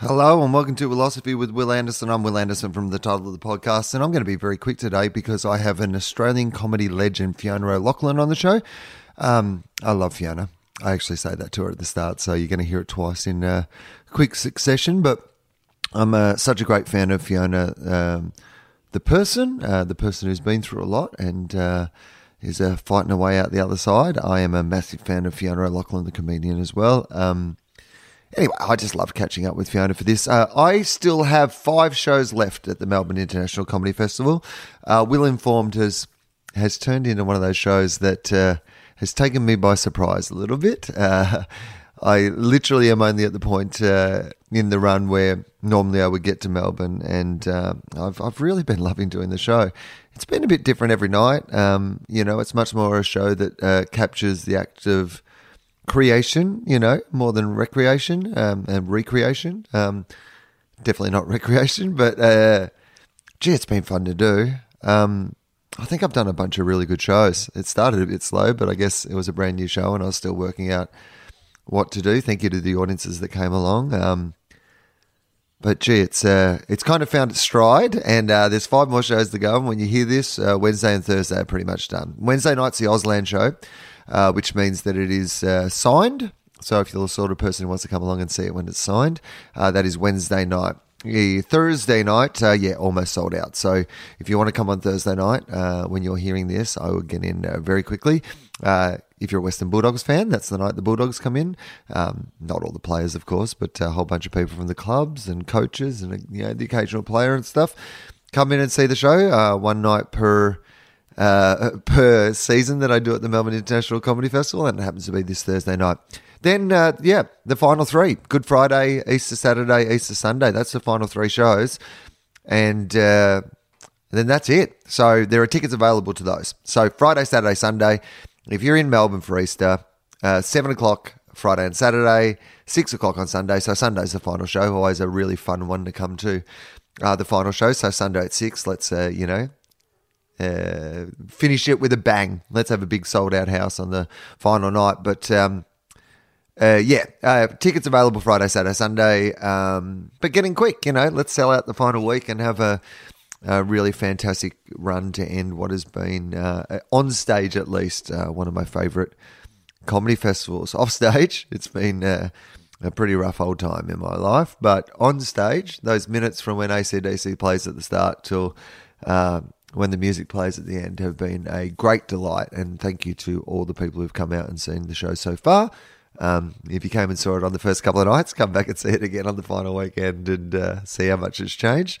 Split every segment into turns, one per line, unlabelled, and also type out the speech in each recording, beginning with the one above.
Hello and welcome to Philosophy with Will Anderson. I'm Will Anderson from the title of the podcast, and I'm going to be very quick today because I have an Australian comedy legend, Fiona O'Loughlin, on the show. Um, I love Fiona. I actually say that to her at the start, so you're going to hear it twice in uh, quick succession. But I'm uh, such a great fan of Fiona, um, the person, uh, the person who's been through a lot and uh, is uh, fighting her way out the other side. I am a massive fan of Fiona O'Loughlin, the comedian, as well. Um, Anyway, I just love catching up with Fiona for this. Uh, I still have five shows left at the Melbourne International Comedy Festival. Uh, Will Informed has has turned into one of those shows that uh, has taken me by surprise a little bit. Uh, I literally am only at the point uh, in the run where normally I would get to Melbourne, and uh, I've I've really been loving doing the show. It's been a bit different every night. Um, you know, it's much more a show that captures the act of creation, you know, more than recreation um, and recreation. Um, definitely not recreation, but uh, gee, it's been fun to do. Um, I think I've done a bunch of really good shows. It started a bit slow, but I guess it was a brand new show and I was still working out what to do. Thank you to the audiences that came along. Um, but gee, it's uh, it's kind of found its stride, and uh, there's five more shows to go. And when you hear this, uh, Wednesday and Thursday are pretty much done. Wednesday night's the Auslan show, uh, which means that it is uh, signed. So if you're the sort of person who wants to come along and see it when it's signed, uh, that is Wednesday night. Thursday night, uh, yeah, almost sold out. So if you want to come on Thursday night, uh, when you're hearing this, I will get in uh, very quickly. Uh, if you're a Western Bulldogs fan, that's the night the Bulldogs come in. Um, not all the players, of course, but a whole bunch of people from the clubs and coaches and you know the occasional player and stuff come in and see the show. Uh, one night per uh, per season that I do at the Melbourne International Comedy Festival, and it happens to be this Thursday night. Then, uh, yeah, the final three Good Friday, Easter Saturday, Easter Sunday. That's the final three shows. And uh, then that's it. So there are tickets available to those. So Friday, Saturday, Sunday. If you're in Melbourne for Easter, uh, 7 o'clock Friday and Saturday, 6 o'clock on Sunday. So Sunday's the final show. Always a really fun one to come to. Uh, the final show. So Sunday at 6, let's, uh, you know, uh, finish it with a bang. Let's have a big sold out house on the final night. But um, uh, yeah, uh, tickets available Friday, Saturday, Sunday. Um, but getting quick, you know, let's sell out the final week and have a, a really fantastic run to end what has been, uh, on stage at least, uh, one of my favourite comedy festivals. Off stage, it's been uh, a pretty rough old time in my life. But on stage, those minutes from when ACDC plays at the start till um, when the music plays at the end have been a great delight. And thank you to all the people who've come out and seen the show so far. Um, if you came and saw it on the first couple of nights, come back and see it again on the final weekend and uh, see how much it's changed.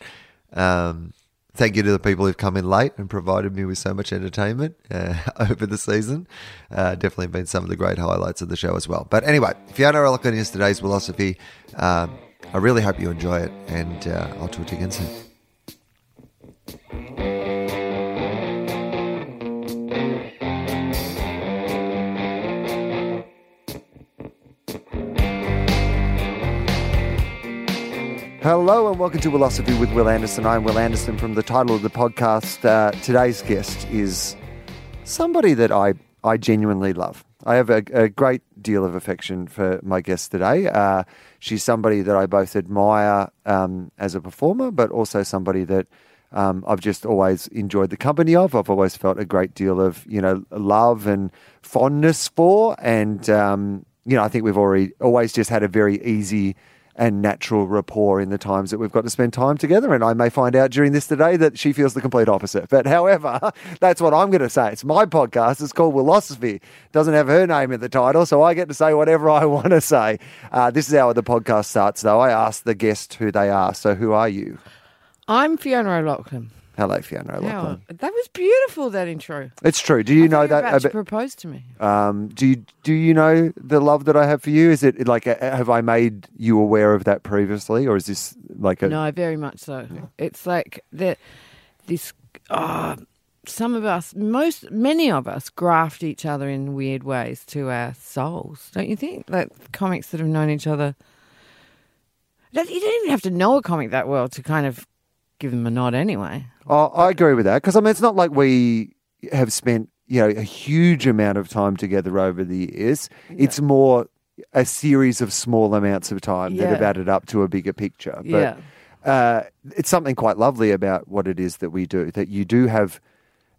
Um, thank you to the people who've come in late and provided me with so much entertainment uh, over the season. Uh, definitely been some of the great highlights of the show as well. But anyway, Fiona O'Loughlin is today's philosophy. Um, I really hope you enjoy it, and uh, I'll talk to you again soon. Hello and welcome to Philosophy with Will Anderson. I'm Will Anderson from the title of the podcast. Uh, today's guest is somebody that I, I genuinely love. I have a, a great deal of affection for my guest today. Uh, she's somebody that I both admire um, as a performer, but also somebody that um, I've just always enjoyed the company of. I've always felt a great deal of you know love and fondness for, and um, you know I think we've already always just had a very easy and natural rapport in the times that we've got to spend time together. And I may find out during this today that she feels the complete opposite. But however, that's what I'm going to say. It's my podcast. It's called Philosophy. Doesn't have her name in the title, so I get to say whatever I want to say. Uh, this is how the podcast starts, though. I ask the guest who they are. So who are you?
I'm Fiona O'Loughlin.
Hello, Fiona O'Loughlin.
That was beautiful. That intro.
It's true. Do you
I
know
thought you were
that?
about to propose to me.
um, do you do you know the love that I have for you? Is it like uh, have I made you aware of that previously, or is this like a
No, very much so. It's like that. This. ah, some of us, most, many of us, graft each other in weird ways to our souls, don't you think? Like comics that have known each other. You don't even have to know a comic that well to kind of give them a nod, anyway.
Oh, I agree with that because I mean it's not like we have spent you know a huge amount of time together over the years. It's more a series of small amounts of time that have added up to a bigger picture. But
Yeah.
uh, it's something quite lovely about what it is that we do. That you do have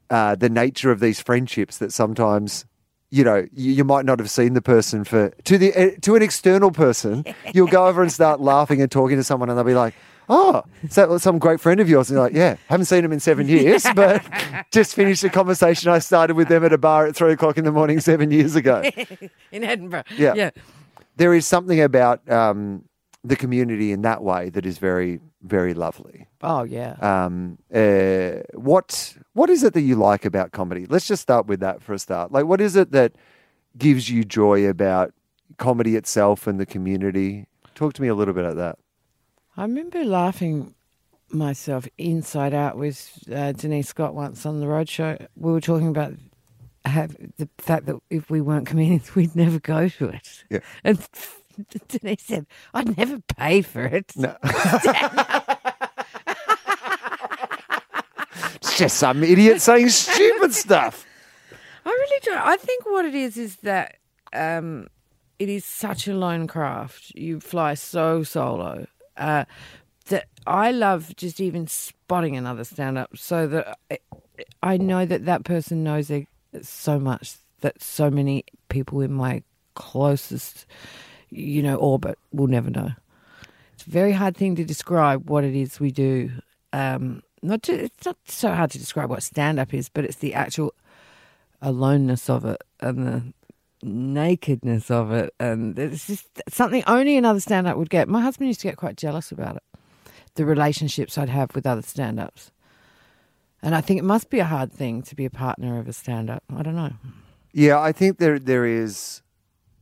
uh, the nature of these friendships that sometimes. You know, you, you might not have seen the person for to the uh, to an external person. You'll go over and start laughing and talking to someone, and they'll be like, "Oh, is that some great friend of yours?" And you're like, "Yeah, haven't seen him in seven years, but just finished a conversation I started with them at a bar at three o'clock in the morning seven years ago."
in Edinburgh.
Yeah.
Yeah.
there is something about um, the community in that way that is very, very lovely.
Oh yeah.
Um, uh, what what is it that you like about comedy? Let's just start with that for a start. Like, what is it that gives you joy about comedy itself and the community? Talk to me a little bit about that.
I remember laughing myself inside out with uh, Denise Scott once on the roadshow. We were talking about have, the fact that if we weren't comedians, we'd never go to it.
Yeah.
And Denise said, "I'd never pay for it."
No. it's just some idiot saying stupid stuff.
I really don't. I think what it is is that um, it is such a lone craft. You fly so solo uh, that I love just even spotting another stand up so that I, I know that that person knows so much that so many people in my closest, you know, orbit will never know. It's a very hard thing to describe what it is we do. Um, not to, it's not so hard to describe what stand up is, but it's the actual aloneness of it and the nakedness of it and it's just something only another stand-up would get my husband used to get quite jealous about it the relationships i'd have with other stand-ups and i think it must be a hard thing to be a partner of a stand-up i don't know
Yeah, I think there there is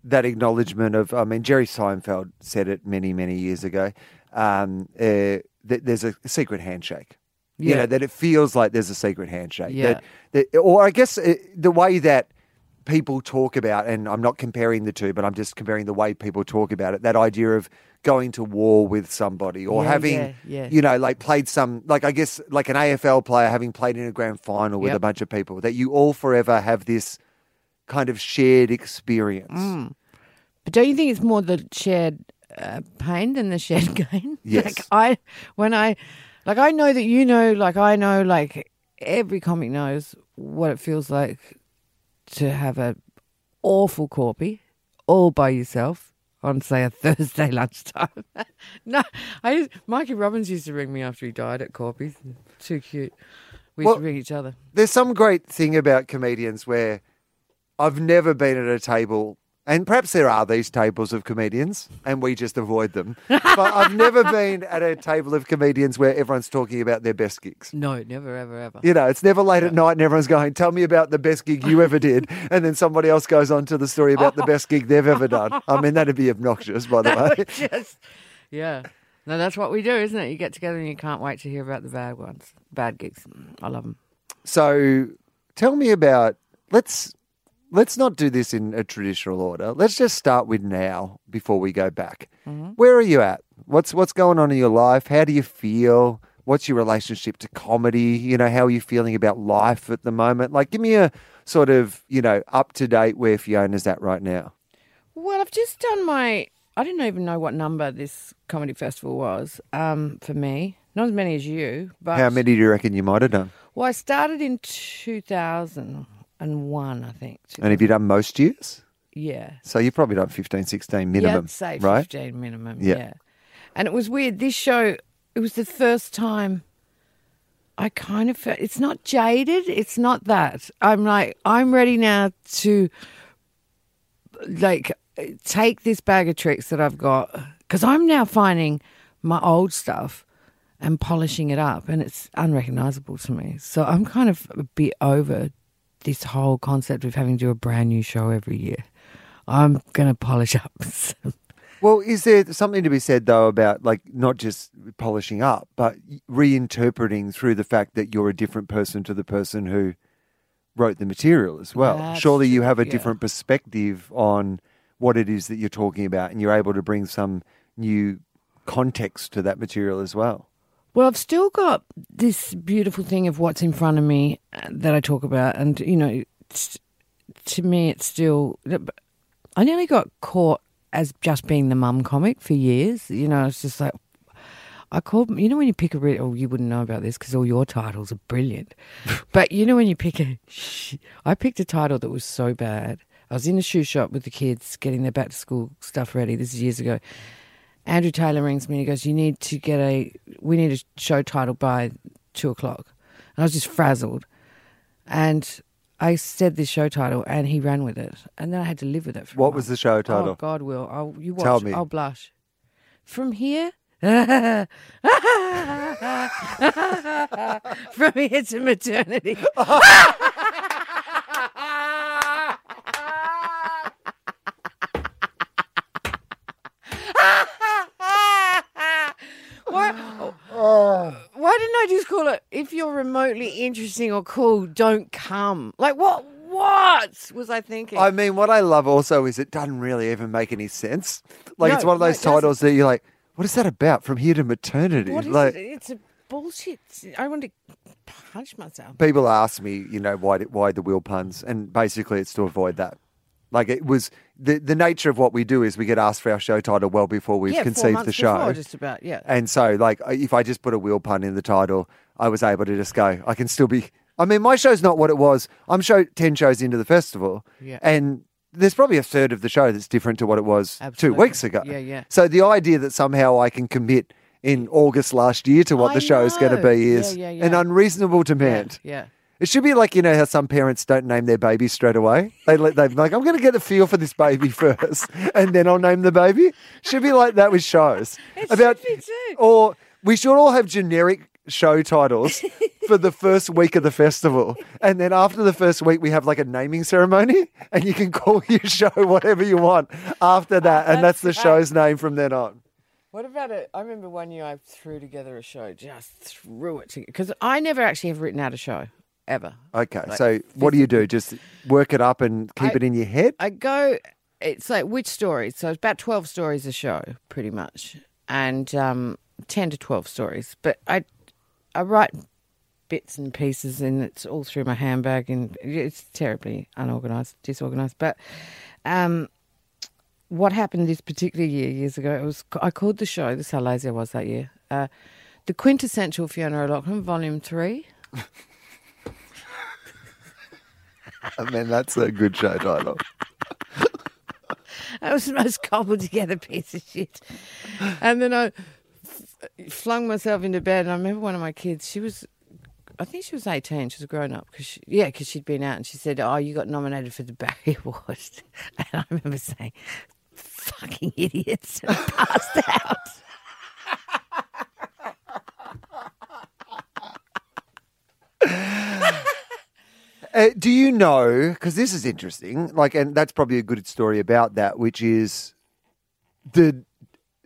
that acknowledgement of. I mean, Jerry Seinfeld said it many many years ago. Um, uh, that there's a secret handshake. You
Yeah.
know that it feels like there's a secret handshake.
Yeah.
That, that, or I guess uh, the way that people talk about, and I'm not comparing the two, but I'm just comparing the way people talk about it. That idea of going to war with somebody or
Yeah,
having,
yeah, yeah.
you know, like played some, like I guess, like an AFL player having played in a grand final with
Yep.
a bunch of people. That you all forever have this kind of shared experience.
Mm. but don't you think it's more the shared uh, pain than the shared gain
Yes.
like i when i like i know that you know like i know like every comic knows what it feels like to have a awful corpy all by yourself on say a Thursday lunchtime. no, I used, Mikey Robins used to ring me after he died at Corpy's. Too cute. We used
Well-
to ring each other.
there's some great thing about comedians where I've never been at a table, and perhaps there are these tables of comedians, and we just avoid them. but I've never been at a table of comedians where everyone's talking about their best gigs.
No, never, ever, ever.
You know, it's never late at night and everyone's going, Tell me about the best gig you ever did. And then somebody else goes on to the story about the best gig they've ever done. I mean, that'd be obnoxious, by the way.
just, yeah. No, that's what we do, isn't it? You get together and you can't wait to hear about the bad ones, bad gigs. I love them.
So tell me about let's let's not do this in a traditional order. Let's just start with now before we go back. Where are you at? What's what's going on in your life? How do you feel? What's your relationship to comedy? You know, how are you feeling about life at the moment? Like give me a sort of, you know, up to date where Fiona's at right now.
Well, I've just done my. I didn't even know what number this comedy festival was um, for me. Not as many as you, but
How many do you reckon you might have done?
Well, I started in two thousand and one, I think.
And have you done most years?
Yeah,
So you've probably done 15, 16
yeah,
minimum,
I'd say
right?
fifteen minimum.
Yeah.
Yeah. and it was weird. This show, it was the first time. I kind of felt it's not jaded. It's not that. I'm like I'm ready now to like take this bag of tricks that I've got because I'm now finding my old stuff and polishing it up, and it's unrecognizable to me. So I'm kind of a bit over this whole concept of having to do a brand new show every year. I'm gonna polish up.
Well, is there something to be said though about like not just polishing up, but reinterpreting through the fact that you're a different person to the person who wrote the material as well?
That's
Surely you have a
yeah.
different perspective on what it is that you're talking about, and you're able to bring some new context to that material as well.
Well, I've still got this beautiful thing of what's in front of me uh, that I talk about, and you know, to me, it's still. I nearly got caught as just being the mum comic for years. You know, it's just like I called. You know when you pick a re- oh you wouldn't know about this because all your titles are brilliant, but you know when you pick a, I picked a title that was so bad. I was in a shoe shop with the kids getting their back to school stuff ready. This is years ago. Andrew Taylor rings me and he goes, "You need to get a. We need a show title by two o'clock." And I was just frazzled, and I said this show title, and he ran with it, and then I had to live with it. For
What was the show title?
Oh God, Will, I'll, you watch.
Tell me.
I'll blush. From here. From here to maternity. remotely interesting or cool, don't come? Like what what was I thinking?
I mean, what I love also is it doesn't really even make any sense. Like
No,
it's one of
no,
those
it doesn't.
titles that you're like, what is that about? From here to maternity.
what is
like
it? It's a bullshit. I want to punch myself.
people ask me, you know, why why the wheel puns, and basically it's to avoid that. Like it was the the nature of what we do is we get asked for our show title well before we've
yeah,
conceived the show.
Before, just about yeah.
And so, like, if I just put a wheel pun in the title, I was able to just go, I can still be. I mean, my show's not what it was. I'm show 10 shows into the festival.
Yeah.
And there's probably a third of the show that's different to what it was two weeks ago.
Yeah, yeah.
So the idea that somehow I can commit in August last year to what
I
the show is going to be is
Yeah, yeah,
an unreasonable demand.
Yeah.
It should be like you know how some parents don't name their baby straight away. They let they like I'm going to get a feel for this baby first, and then I'll name the baby. Should be like that with shows.
It
About
should be too.
or we should all have generic show titles for the first week of the festival, and then after the first week we have like a naming ceremony, and you can call your show whatever you want after that, ah, and that's, the show's name from then on.
What about it? I remember one year I threw together a show, just threw it together because I never actually have written out a show ever.
Okay,
Like,
so what do you do? Just work it up and keep
I-
it in your head.
I go. It's like which stories? So it's about twelve stories a show, pretty much, and um, ten to twelve stories. But I, I write bits and pieces, and it's all through my handbag, and it's terribly unorganized, disorganized. But um, what happened this particular year, years ago, it was I called the show. This is how lazy I was that year. Uh, the quintessential Fiona O'Loughlin, Volume Three.
I mean, that's a good show title.
That was the most cobbled together piece of shit. And then I f- flung myself into bed, and I remember one of my kids. She was, I think she was eighteen. She was a grown up because she, yeah, because she'd been out, and she said, "Oh, you got nominated for the Barry Award." And I remember saying, "Fucking idiots!" and passed out.
Uh, do you know? Because this is interesting. Like, and that's probably a good story about that, which is the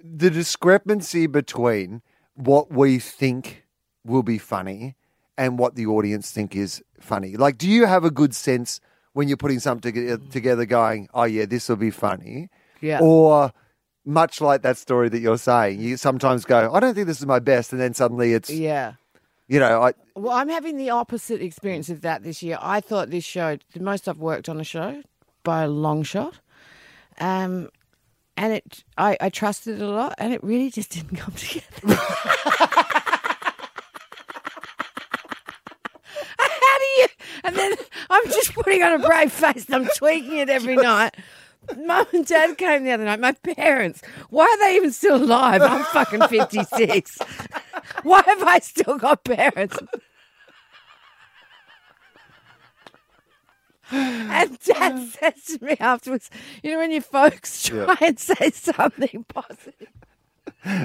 the discrepancy between what we think will be funny and what the audience think is funny. Like, do you have a good sense when you're putting something to- together, going, "Oh yeah, this will be funny,"
Yeah.
or much like that story that you're saying, you sometimes go, "I don't think this is my best," and then suddenly it's,
Yeah.
You know, I,
Well, I'm having the opposite experience of that this year. I thought this show, the most I've worked on a show by a long shot. Um, and it, I, I trusted it a lot, and it really just didn't come together. How do you? And then I'm just putting on a brave face and I'm tweaking it every night. Mum and Dad came the other night. My parents. Why are they even still alive? I'm fucking 56. Why have I still got parents? And Dad says to me afterwards, you know, when your folks try
Yeah.
and say something positive.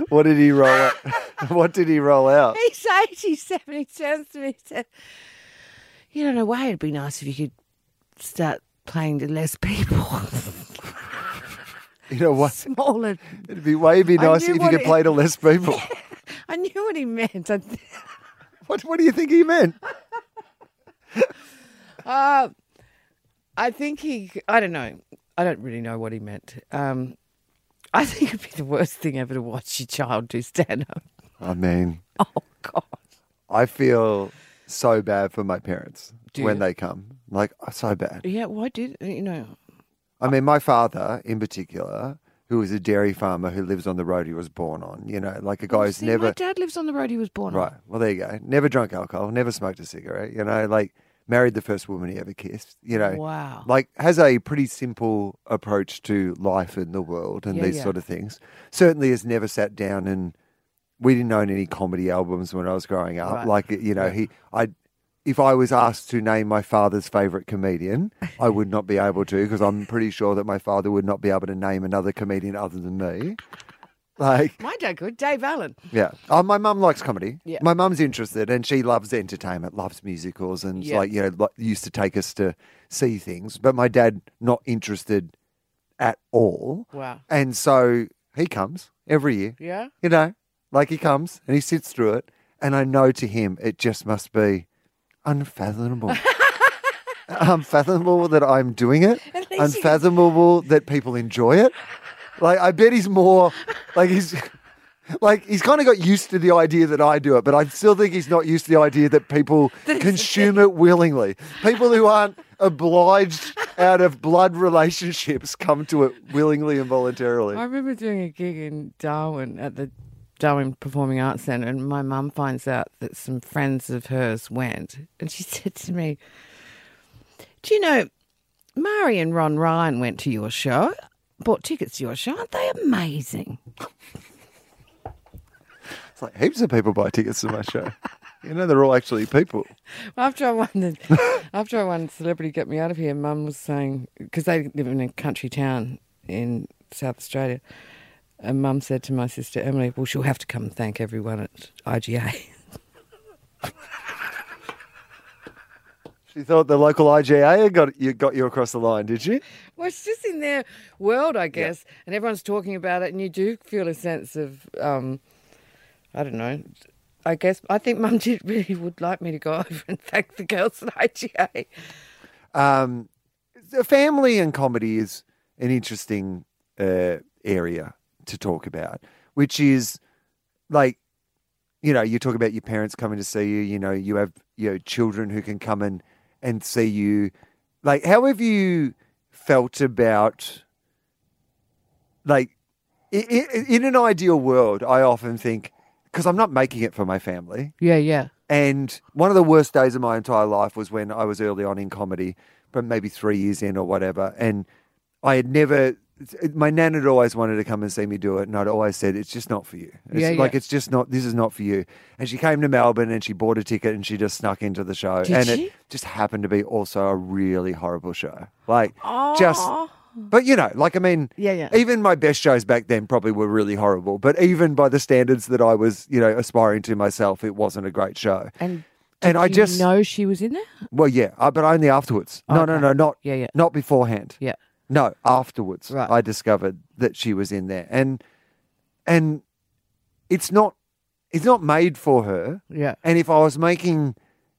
what did he roll out? what did he roll out?
He's 87. He turns to me and said, You don't know why it'd be nice if you could start playing to less people.
You know what?
Smaller.
It'd be way be nice if you could
it-
play to less people.
I knew what he meant.
What What do you think he meant?
uh, I think he, I don't know. I don't really know what he meant. Um, I think it'd be the worst thing ever to watch your child do stand up.
I mean,
Oh, God.
I feel so bad for my parents
Do
when
you?
they come. Like so bad.
Yeah, why did, you know,
I mean, my father in particular, who is a dairy farmer who lives on the road he was born on. You know, like a oh, guy who's
See,
never
My dad lives on the road he was born on.
right. Well, there you go. Never drunk alcohol. Never smoked a cigarette. You know, like married the first woman he ever kissed. You know,
Wow.
like has a pretty simple approach to life in the world and
Yeah,
these
yeah.
sort of things. Certainly has never sat down and we didn't own any comedy albums when I was growing up.
Right.
Like you know, he I if I was asked to name my father's favorite comedian, I would not be able to because I'm pretty sure that my father would not be able to name another comedian other than me. Like
My dad could. Dave Allen.
yeah. Oh, my mum likes comedy.
Yeah.
My mum's interested and she loves entertainment, loves musicals, and
Yeah.
like, you know, like, used to take us to see things. But my dad, not interested at all.
Wow.
And so he comes every year,
Yeah.
you know, like he comes and he sits through it. And I know to him, it just must be unfathomable. unfathomable that I'm doing it.
At you
Unfathomable that people enjoy it. Like I bet he's more like he's like he's kind of got used to the idea that I do it, but I still think he's not used to the idea that people
That
consume it willingly. People who aren't obliged out of blood relationships come to it willingly and voluntarily.
I remember doing a gig in Darwin at the Darwin Performing Arts Centre, and my mum finds out that some friends of hers went, and she said to me, "Do you know, Mari and Ron Ryan went to your show, bought tickets to your show. Aren't they amazing?"
It's like heaps of people buy tickets to my show. You know, they're all actually people.
After I won the, after I won Celebrity Get Me Out of Here, Mum was saying because they live in a country town in South Australia, and Mum said to my sister Emily, "Well, she'll have to come and thank everyone at IGA."
She thought the local IGA had got you got you across the line, did she?
Well, it's just in their world, I guess, and everyone's talking about it, and you do feel a sense of, um, I don't know. I guess I think Mum did really would like me to go over and thank the girls at IGA.
Um, the family and comedy is an interesting uh, area to talk about, which is like, you know, you talk about your parents coming to see you. You know, you have you know children who can come and and see you. Like, how have you felt about like i- i- in an ideal world? I often think because I'm not making it for my family.
Yeah, yeah,
And one of the worst days of my entire life was when I was early on in comedy, but maybe three years in or whatever. And I had never, my nan had always wanted to come and see me do it. And I'd always said, it's just not for you. It's
Yeah,
like, it's just not, this is not for you. And she came to Melbourne and she bought a ticket and she just snuck into the show.
Did
and
she?
it just happened to be also a really horrible show. Like, just, but you know, like, I mean,
Yeah, yeah.
even my best shows back then probably were really horrible. But even by the standards that I was, you know, aspiring to myself, it wasn't a great show.
And
And I just
know she was in there.
well, yeah, uh, but only afterwards. No, no, no, not
Yeah, yeah.
not beforehand.
Yeah.
No, afterwards.
Right.
I discovered that she was in there, and and it's not it's not made for her.
Yeah.
And if I was making,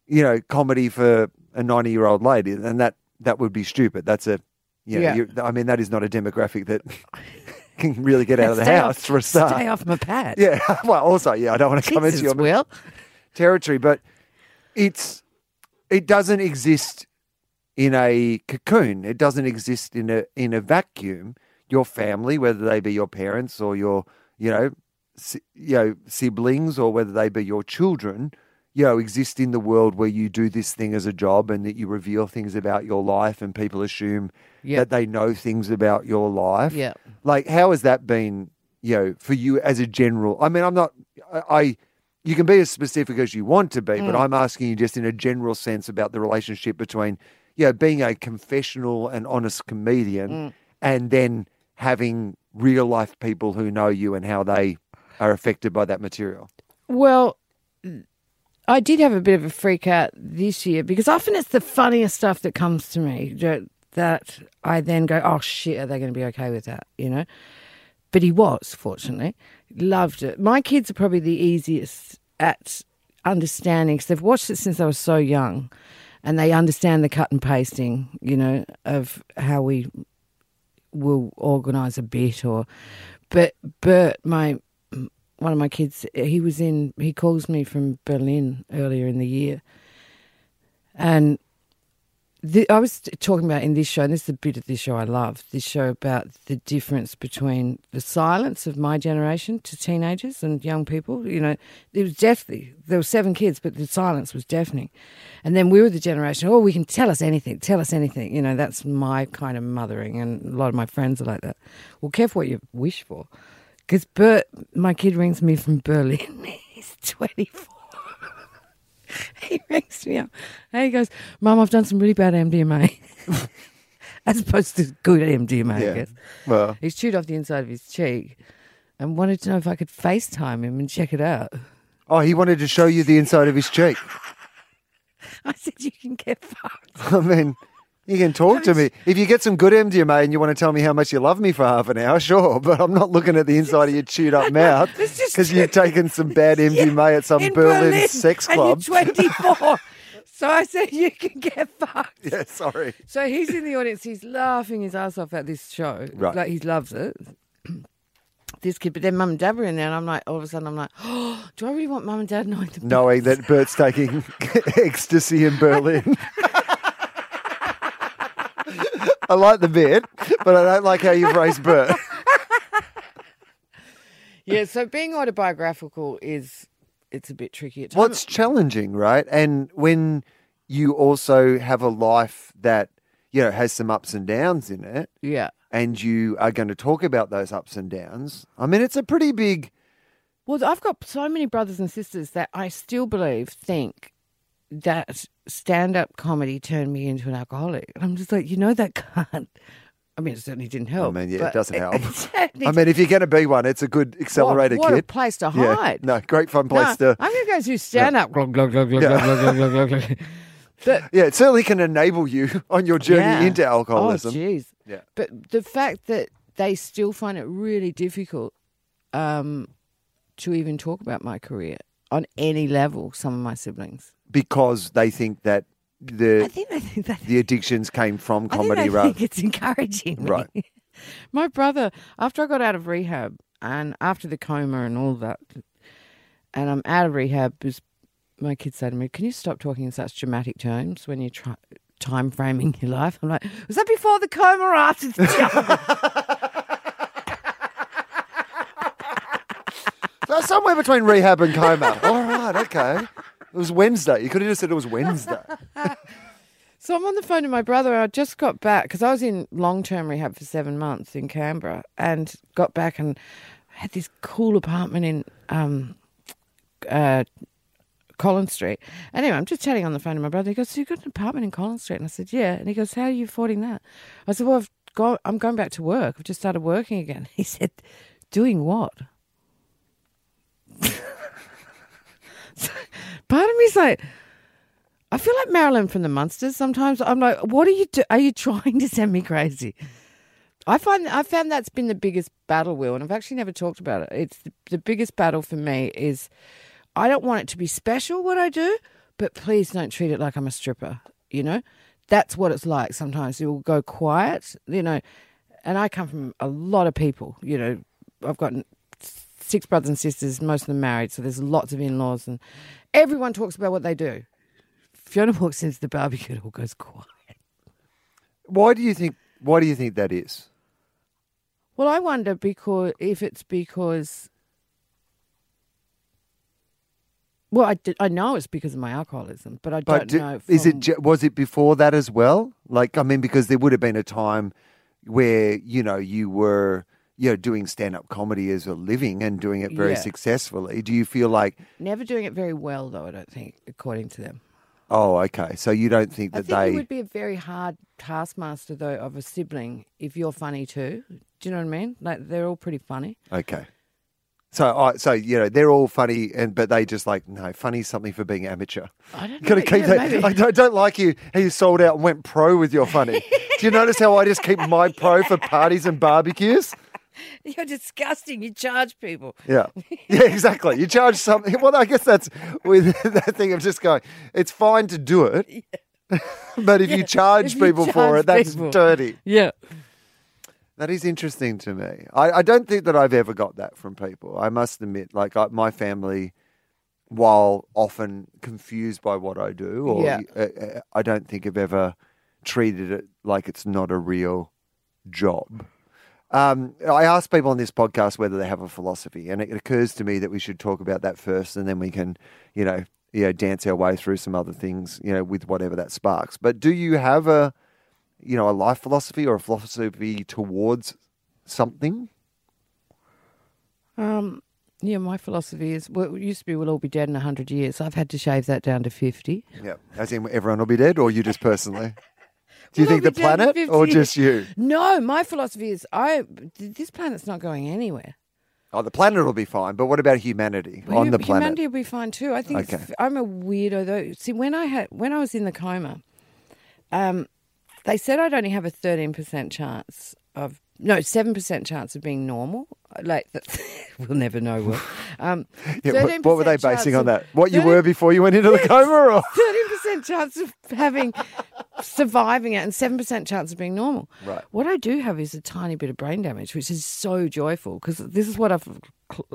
you know, comedy for a ninety year old lady, then that that would be stupid. That's a, you know,
Yeah.
you I mean, that is not a demographic that can really get out of the house
off-
for a start.
Stay off my pad.
Yeah. Well, also, yeah, I don't want to come into your territory, but it's it doesn't exist in a cocoon. It doesn't exist in a in a vacuum. Your family, whether they be your parents or your you know si- you know siblings or whether they be your children, you know exist in the world where you do this thing as a job and that you reveal things about your life and people assume
Yeah.
that they know things about your life.
Yeah.
Like, how has that been, you know, for you as a general? I mean, I'm not, I, I you can be as specific as you want to be,
Mm.
but I'm asking you just in a general sense about the relationship between, you know, being a confessional and honest comedian
Mm.
and then having real life people who know you and how they are affected by that material.
Well, I did have a bit of a freak out this year because often it's the funniest stuff that comes to me that, that I then go, oh shit, are they going to be okay with that? You know? But he was, fortunately. Loved it. My kids are probably the easiest at understanding because they've watched it since they were so young and they understand the cut and pasting, you know, of how we will organise a bit or. But Bert, my one of my kids, he was in, he calls me from Berlin earlier in the year. And the, I was talking about in this show, and this is the bit of this show I love. This show about the difference between the silence of my generation to teenagers and young people. You know, it was definitely there were seven kids, but the silence was deafening. And then we were the generation. Oh, we can tell us anything. Tell us anything. You know, that's my kind of mothering, and a lot of my friends are like that. Well, careful what you wish for, because Bert, my kid, rings me from Berlin. He's twenty four. he rings me up and he goes, Mum, I've done some really bad MDMA. As opposed to good MDMA,
Yeah.
I guess.
Well,
He's chewed off the inside of his cheek and wanted to know if I could FaceTime him and check it out.
oh, he wanted to show you the inside of his cheek.
I said, You can get fucked.
I mean, you can talk to me. If you get some good MDMA and you want to tell me how much you love me for half an hour, sure. But I'm not looking at the inside of your chewed up mouth because you've taken some bad MDMA at some
In
Berlin, sex
and
club.
you're 24. so I said, You can get fucked.
Yeah, sorry.
So he's in the audience. He's laughing his ass off at this show.
Right.
Like he loves it. This kid, but then mum and dad were in there, and I'm like, all of a sudden, I'm like, oh, do I really want mum and dad knowing
Knowing that Bert's taking ecstasy in Berlin. I like the bit, but I don't like how you've raised Bert.
Yeah, so being autobiographical is it's a bit tricky at times.
What's challenging, right? And when you also have a life that, you know, has some ups and downs in it,
yeah.
and you are going to talk about those ups and downs. I mean, it's a pretty big.
Well, I've got so many brothers and sisters that I still believe think that stand-up comedy turned me into an alcoholic. And I'm just like, you know, that can't. I mean, it certainly didn't help.
I mean, yeah, it doesn't help.
certainly
I mean, if you're going to be one, it's a good accelerator
what, what a place to
yeah,
hide.
no, great fun place
No,
to.
I'm going to go do stand-up. Glug, glug, glug, glug,
Yeah.
glug, glug, glug, glug, glug, glug. But
Yeah, it certainly can enable you on your journey
Yeah.
into alcoholism.
Oh, jeez.
Yeah.
But the fact that they still find it really difficult um, to even talk about my career on any level, some of my siblings.
Because they think that the I
think they think that.
the addictions came from
I
comedy,
think they think it's encouraging.
Right.
my brother, after I got out of rehab and after the coma and all that, and I'm out of rehab, was my kids say to me, "Can you stop talking in such dramatic terms when you're try- time framing your life?" I'm like, "Was that before the coma or after the
So somewhere between rehab and coma. All right, okay. It was Wednesday. You could have just said it was Wednesday.
So I'm on the phone to my brother. I just got back because I was in long term rehab for seven months in Canberra and got back and had this cool apartment in um, uh, Collins Street. Anyway, I'm just chatting on the phone to my brother. He goes, "So you got an apartment in Collins Street?" And I said, "Yeah." And he goes, "How are you affording that?" I said, "Well, I've got, I'm going back to work. I've just started working again." He said, "Doing what?" Part of me's like. I feel like Marilyn from the Munsters. Sometimes I'm like, what are you do? Are you trying to send me crazy? I find I found that's been the biggest battle, Will, and I've actually never talked about it. It's the, the biggest battle for me is I don't want it to be special what I do, but please don't treat it like I'm a stripper. You know, that's what it's like. Sometimes it will go quiet. You know, and I come from a lot of people. You know, I've got six brothers and sisters, most of them married, so there's lots of in-laws, and everyone talks about what they do. Fiona walks into the barbecue, it all goes quiet.
Why do you think? Why do you think that is?
Well, I wonder because if it's because. Well, I, did, I know it's because of my alcoholism, but I don't
do-
know.
is it? Was it before that as well? Like, I mean, because there would have been a time where you know you were you know doing stand up comedy as a living and doing it very
Yeah.
successfully. Do you feel like?
never doing it very well, though? I don't think, according to them.
Oh, okay. So you don't think
I
that
think
they?
it would be a very hard taskmaster, though, of a sibling if you're funny too. Do you know what I mean? Like they're all pretty funny.
Okay. So, I so you know, they're all funny, and but they just like no, funny's something for being amateur.
I don't know.
Keep
yeah,
that. I don't, don't like you how you sold out and went pro with your funny. Do you notice how I just keep my pro for parties and barbecues?
You're disgusting. You charge people.
Yeah, yeah, exactly. You charge something. Well, I guess that's with that thing of just going. It's fine to do it, but if you charge
if you
people for it, that's
people.
dirty.
Yeah.
That is interesting to me. I, I don't think that I've ever got that from people. I must admit, like I, my family, while often confused by what I do, or
Yeah.
uh, uh, I don't think I've ever treated it like it's not a real job. Um, I ask people on this podcast whether they have a philosophy, and it occurs to me that we should talk about that first, and then we can, you know, you know, dance our way through some other things, you know, with whatever that sparks. But do you have a, you know, a life philosophy or a philosophy towards something?
Um, yeah, my philosophy is well, it used to be we'll all be dead in 100 years. I've had to shave that down to 50.
Yeah, as in everyone will be dead, or you just personally? Do you think the
be dead in
planet or just you?
No, my philosophy is I this planet's not going anywhere.
Oh, the planet will be fine, but what about humanity
Well,
on the planet?
Humanity will be fine too. I think
Okay.
I'm a weirdo though. See, when I had when I was in the coma, um, they said I'd only have a 13% chance of no seven percent chance of being normal. Like that, we'll never know. Will um,
Yeah, what, what were they basing on that? What you
13
were before you went into the coma, or
Thirteen percent chance of having surviving it, and seven percent chance of being normal.
Right.
What I do have is a tiny bit of brain damage, which is so joyful because this is what I've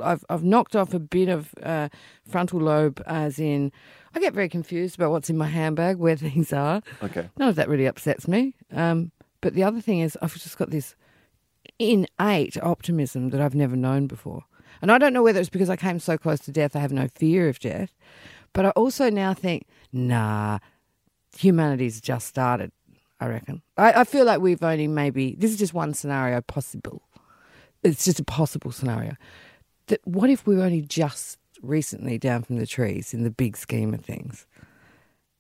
I've, I've knocked off a bit of uh, frontal lobe, as in I get very confused about what's in my handbag, where things are.
okay?
None of that really upsets me. Um, but the other thing is, I've just got this innate optimism that I've never known before. And I don't know whether it's because I came so close to death, I have no fear of death. But I also now think, nah, humanity's just started, I reckon. I, I feel like we've only maybe, this is just one scenario possible. It's just a possible scenario. That what if we are only just recently down from the trees in the big scheme of things?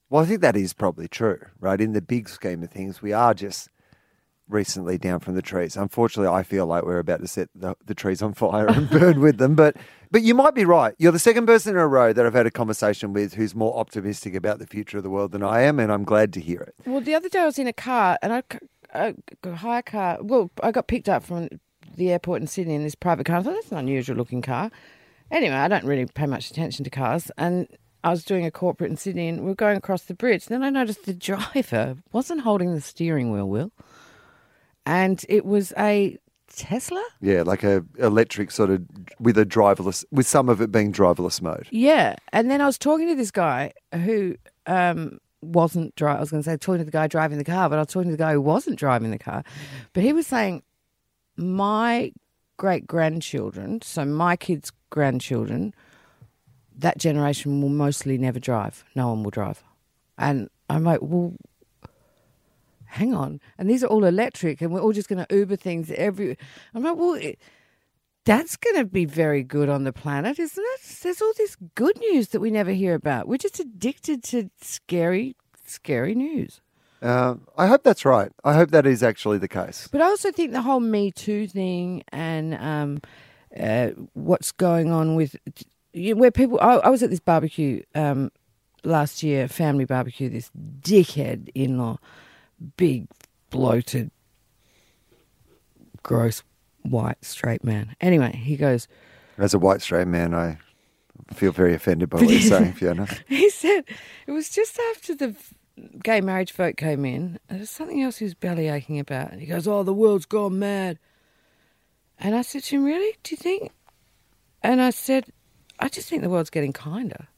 Well, I think that is probably true, right? In the big scheme of things, we are just recently down from the trees. Unfortunately, I feel like we're about to set the, the trees on fire and burn with them. But but you might be right. You're the second person in a row that I've had a conversation with who's more optimistic about the future of the world than I am, and I'm glad to hear it.
Well, the other day I was in a car and I, I a hire car. Well, I got picked up from the airport in Sydney in this private car. I thought that's an unusual looking car. Anyway, I don't really pay much attention to cars, and I was doing a corporate in Sydney, and we are going across the bridge. Then I noticed the driver wasn't holding the steering wheel, Will, and it was a Tesla.
Yeah, like a electric sort of with a driverless, with some of it being driverless mode.
Yeah, and then I was talking to this guy who um, wasn't driving. I was going to say talking to the guy driving the car, but I was talking to the guy who wasn't driving the car. But he was saying, my great grandchildren, so my kids' grandchildren, that generation will mostly never drive. No one will drive, and I'm like, well. Hang on, and these are all electric, and we're all just going to Uber things every. I'm like, well, it, that's going to be very good on the planet, isn't it? There's all this good news that we never hear about. We're just addicted to scary, scary news.
Uh, I hope that's right. I hope that is actually the case.
But I also think the whole Me Too thing and um, uh, what's going on with you know, where people. I, I was at this barbecue um, last year, family barbecue. This dickhead in law, big, bloated, gross, white, straight man. Anyway, he goes.
As a white straight man, I feel very offended by what you're saying, Fiona.
He said it was just after the gay marriage vote came in. and There's something else he was belly aching about. And he goes, Oh, the world's gone mad. And I said to him, Really? Do you think? And I said, I just think the world's getting kinder.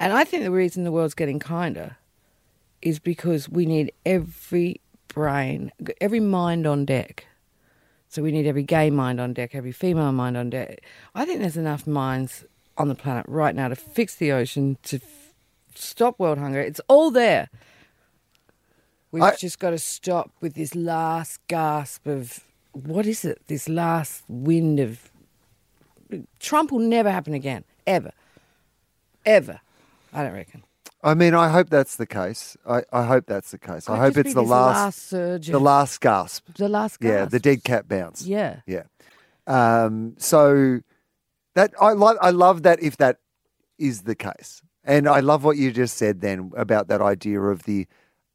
And I think the reason the world's getting kinder is because we need every brain, every mind on deck. So we need every gay mind on deck, every female mind on deck. I think there's enough minds on the planet right now to fix the ocean, to f- stop world hunger. It's all there. We've
I-
just got to stop with this last gasp of what is it? This last wind of Trump will never happen again, ever, ever. I don't reckon.
I mean, I hope that's the case. I, I hope that's the case. I
Could
hope it's the
this
last,
surge,
the last gasp.
the last
Yeah, the dead cat bounce.
Yeah.
Yeah. Um, so that I like. I love that if that is the case, and I love what you just said then about that idea of the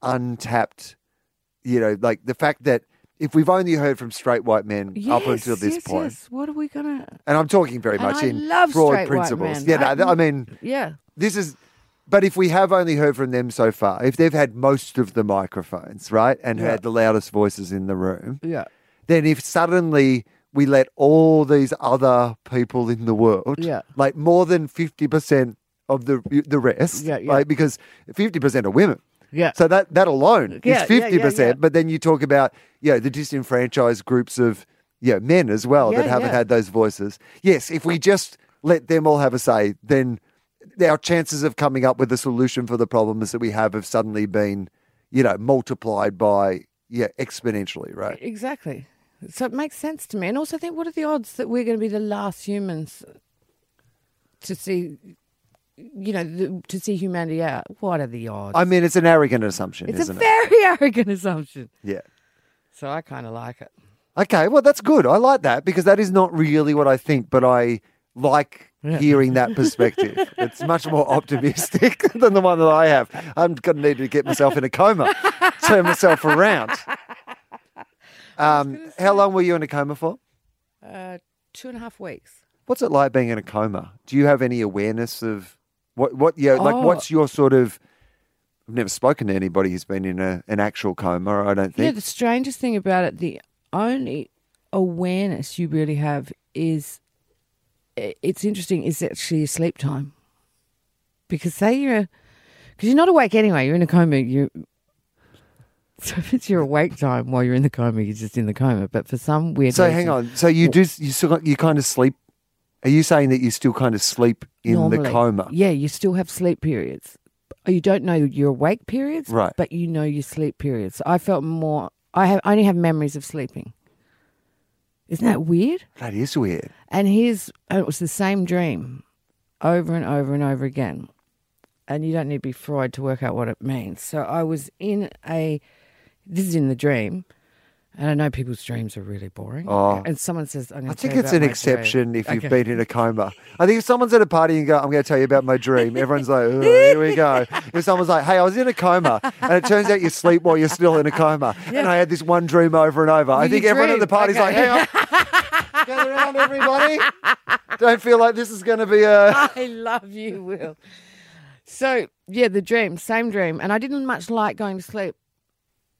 untapped. You know, like the fact that if we've only heard from straight white men up until this
yes,
point,
yes. What are we gonna?
and I'm talking very
And
much
I
in
love
broad
straight white
principles.
men.
Yeah, no,
I-
I mean,
Yeah.
this is but if we have only heard from them so far if they've had most of the microphones right and
Yeah.
had the loudest voices in the room
Yeah.
then if suddenly we let all these other people in the world
Yeah.
like more than 50% of the the rest
Yeah, yeah.
like because 50% are women
Yeah.
So that that alone
Yeah,
is
yeah, yeah,
fifty percent.
yeah.
But then you talk about you know, the disenfranchised groups of yeah men as well that haven't
yeah.
had those voices. Yes, if we just let them all have a say, then our chances of coming up with a solution for the problems that we have have suddenly been, you know, multiplied by yeah exponentially, right?
Exactly. So it makes sense to me. And also think, what are the odds that we're going to be the last humans to see, you know, the, to see humanity out? What are the odds?
I mean, it's an arrogant assumption,
it's a
it?
very arrogant assumption.
Yeah.
So I kind of like it.
Okay, well, that's good. I like that because that is not really what I think, but I like
Yeah.
hearing that perspective. it's much more optimistic than the one that I have. I'm going to need to get myself in a coma, turn myself around. Um, how long were you in a coma for?
Uh, two and a half weeks.
What's it like being in a coma? Do you have any awareness of what? What? Yeah, like
Oh.
what's your sort of? I've never spoken to anybody who's been in a, an actual coma. I don't think.
Yeah, the strangest thing about it, the only awareness you really have is it's interesting is actually your sleep time. Because say you're, because you're not awake anyway, you're in a coma. You, so if it's your awake time while you're in the coma, you're just in the coma. But for some weird
So
reason,
hang on. So you do you still you kind of sleep? Are you saying that you still kind of sleep in the coma?
Yeah, you still have sleep periods. Oh, you don't know your awake periods,
Right.
But you know your sleep periods. I felt more. I have I only have memories of sleeping. Isn't that weird?
That is weird.
And here's and it was the same dream over and over and over again. And you don't need to be Freud to work out what it means. So I was in a this is in the dream. And I know people's dreams are really boring.
Oh.
And someone says, gonna
think it's an
my dream."
exception if you've
Okay.
been in a coma. I think if someone's at a party and go, I'm going to tell you about my dream, everyone's like, oh, here we go. If someone's like, hey, I was in a coma, and it turns out you sleep while you're still in a coma, and I had this one dream over and over, I think everyone at the party's like,
okay.
hang on, gather around, everybody. Don't feel like this is going to be a.
I love you, Wil. So yeah, the dream, same dream, and I didn't much like going to sleep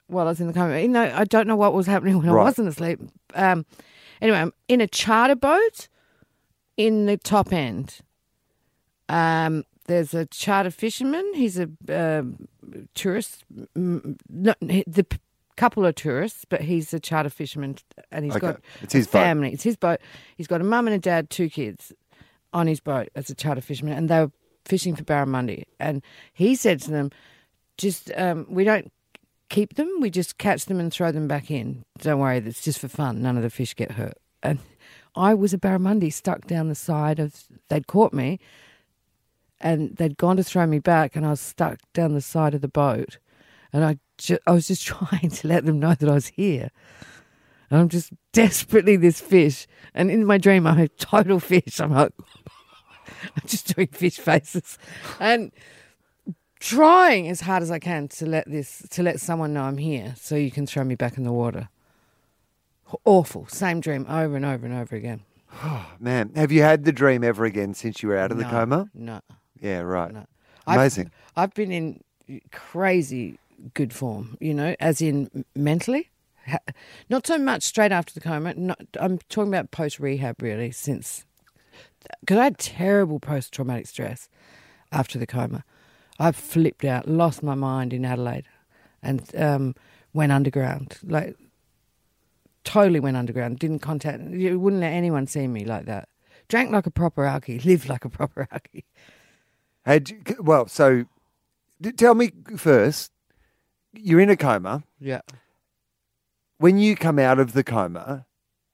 while I was in the coma. You know, I don't know what was happening when
Right.
I wasn't asleep. Um, anyway, I'm in a charter boat in the top end. Um, there's a charter fisherman. He's a um tourist. No, the couple of tourists, but he's a charter fisherman, and he's
Okay.
got
It's his
a
boat.
family. It's his boat. He's got a mum and a dad, two kids on his boat as a charter fisherman, and they were fishing for barramundi. And he said to them, "Just um, we don't keep them; we just catch them and throw them back in. Don't worry, it's just for fun. None of the fish get hurt." And I was a barramundi stuck down the side of. They'd caught me, and they'd gone to throw me back, and I was stuck down the side of the boat, and I ju- I was just trying to let them know that I was here. And I'm just desperately this fish. And in my dream, I'm a total fish. I'm like, I'm just doing fish faces. And trying as hard as I can to let this, to let someone know I'm here so you can throw me back in the water. Awful. Same dream over and over and over again.
Oh, Man, have you had the dream ever again since you were out of the coma?
No.
Yeah, right.
No. I've-
Amazing.
I've been in crazy good form, you know, as in mentally. Not so much straight after the coma. Not, I'm talking about post rehab, really, since. Because I had terrible post traumatic stress after the coma. I flipped out, lost my mind in Adelaide, and um, went underground. Like, totally went underground. Didn't contact. You wouldn't let anyone see me like that. Drank like a proper alkie, lived like a proper alkie.
Had well, so tell me first. You're in a coma.
Yeah.
When you come out of the coma,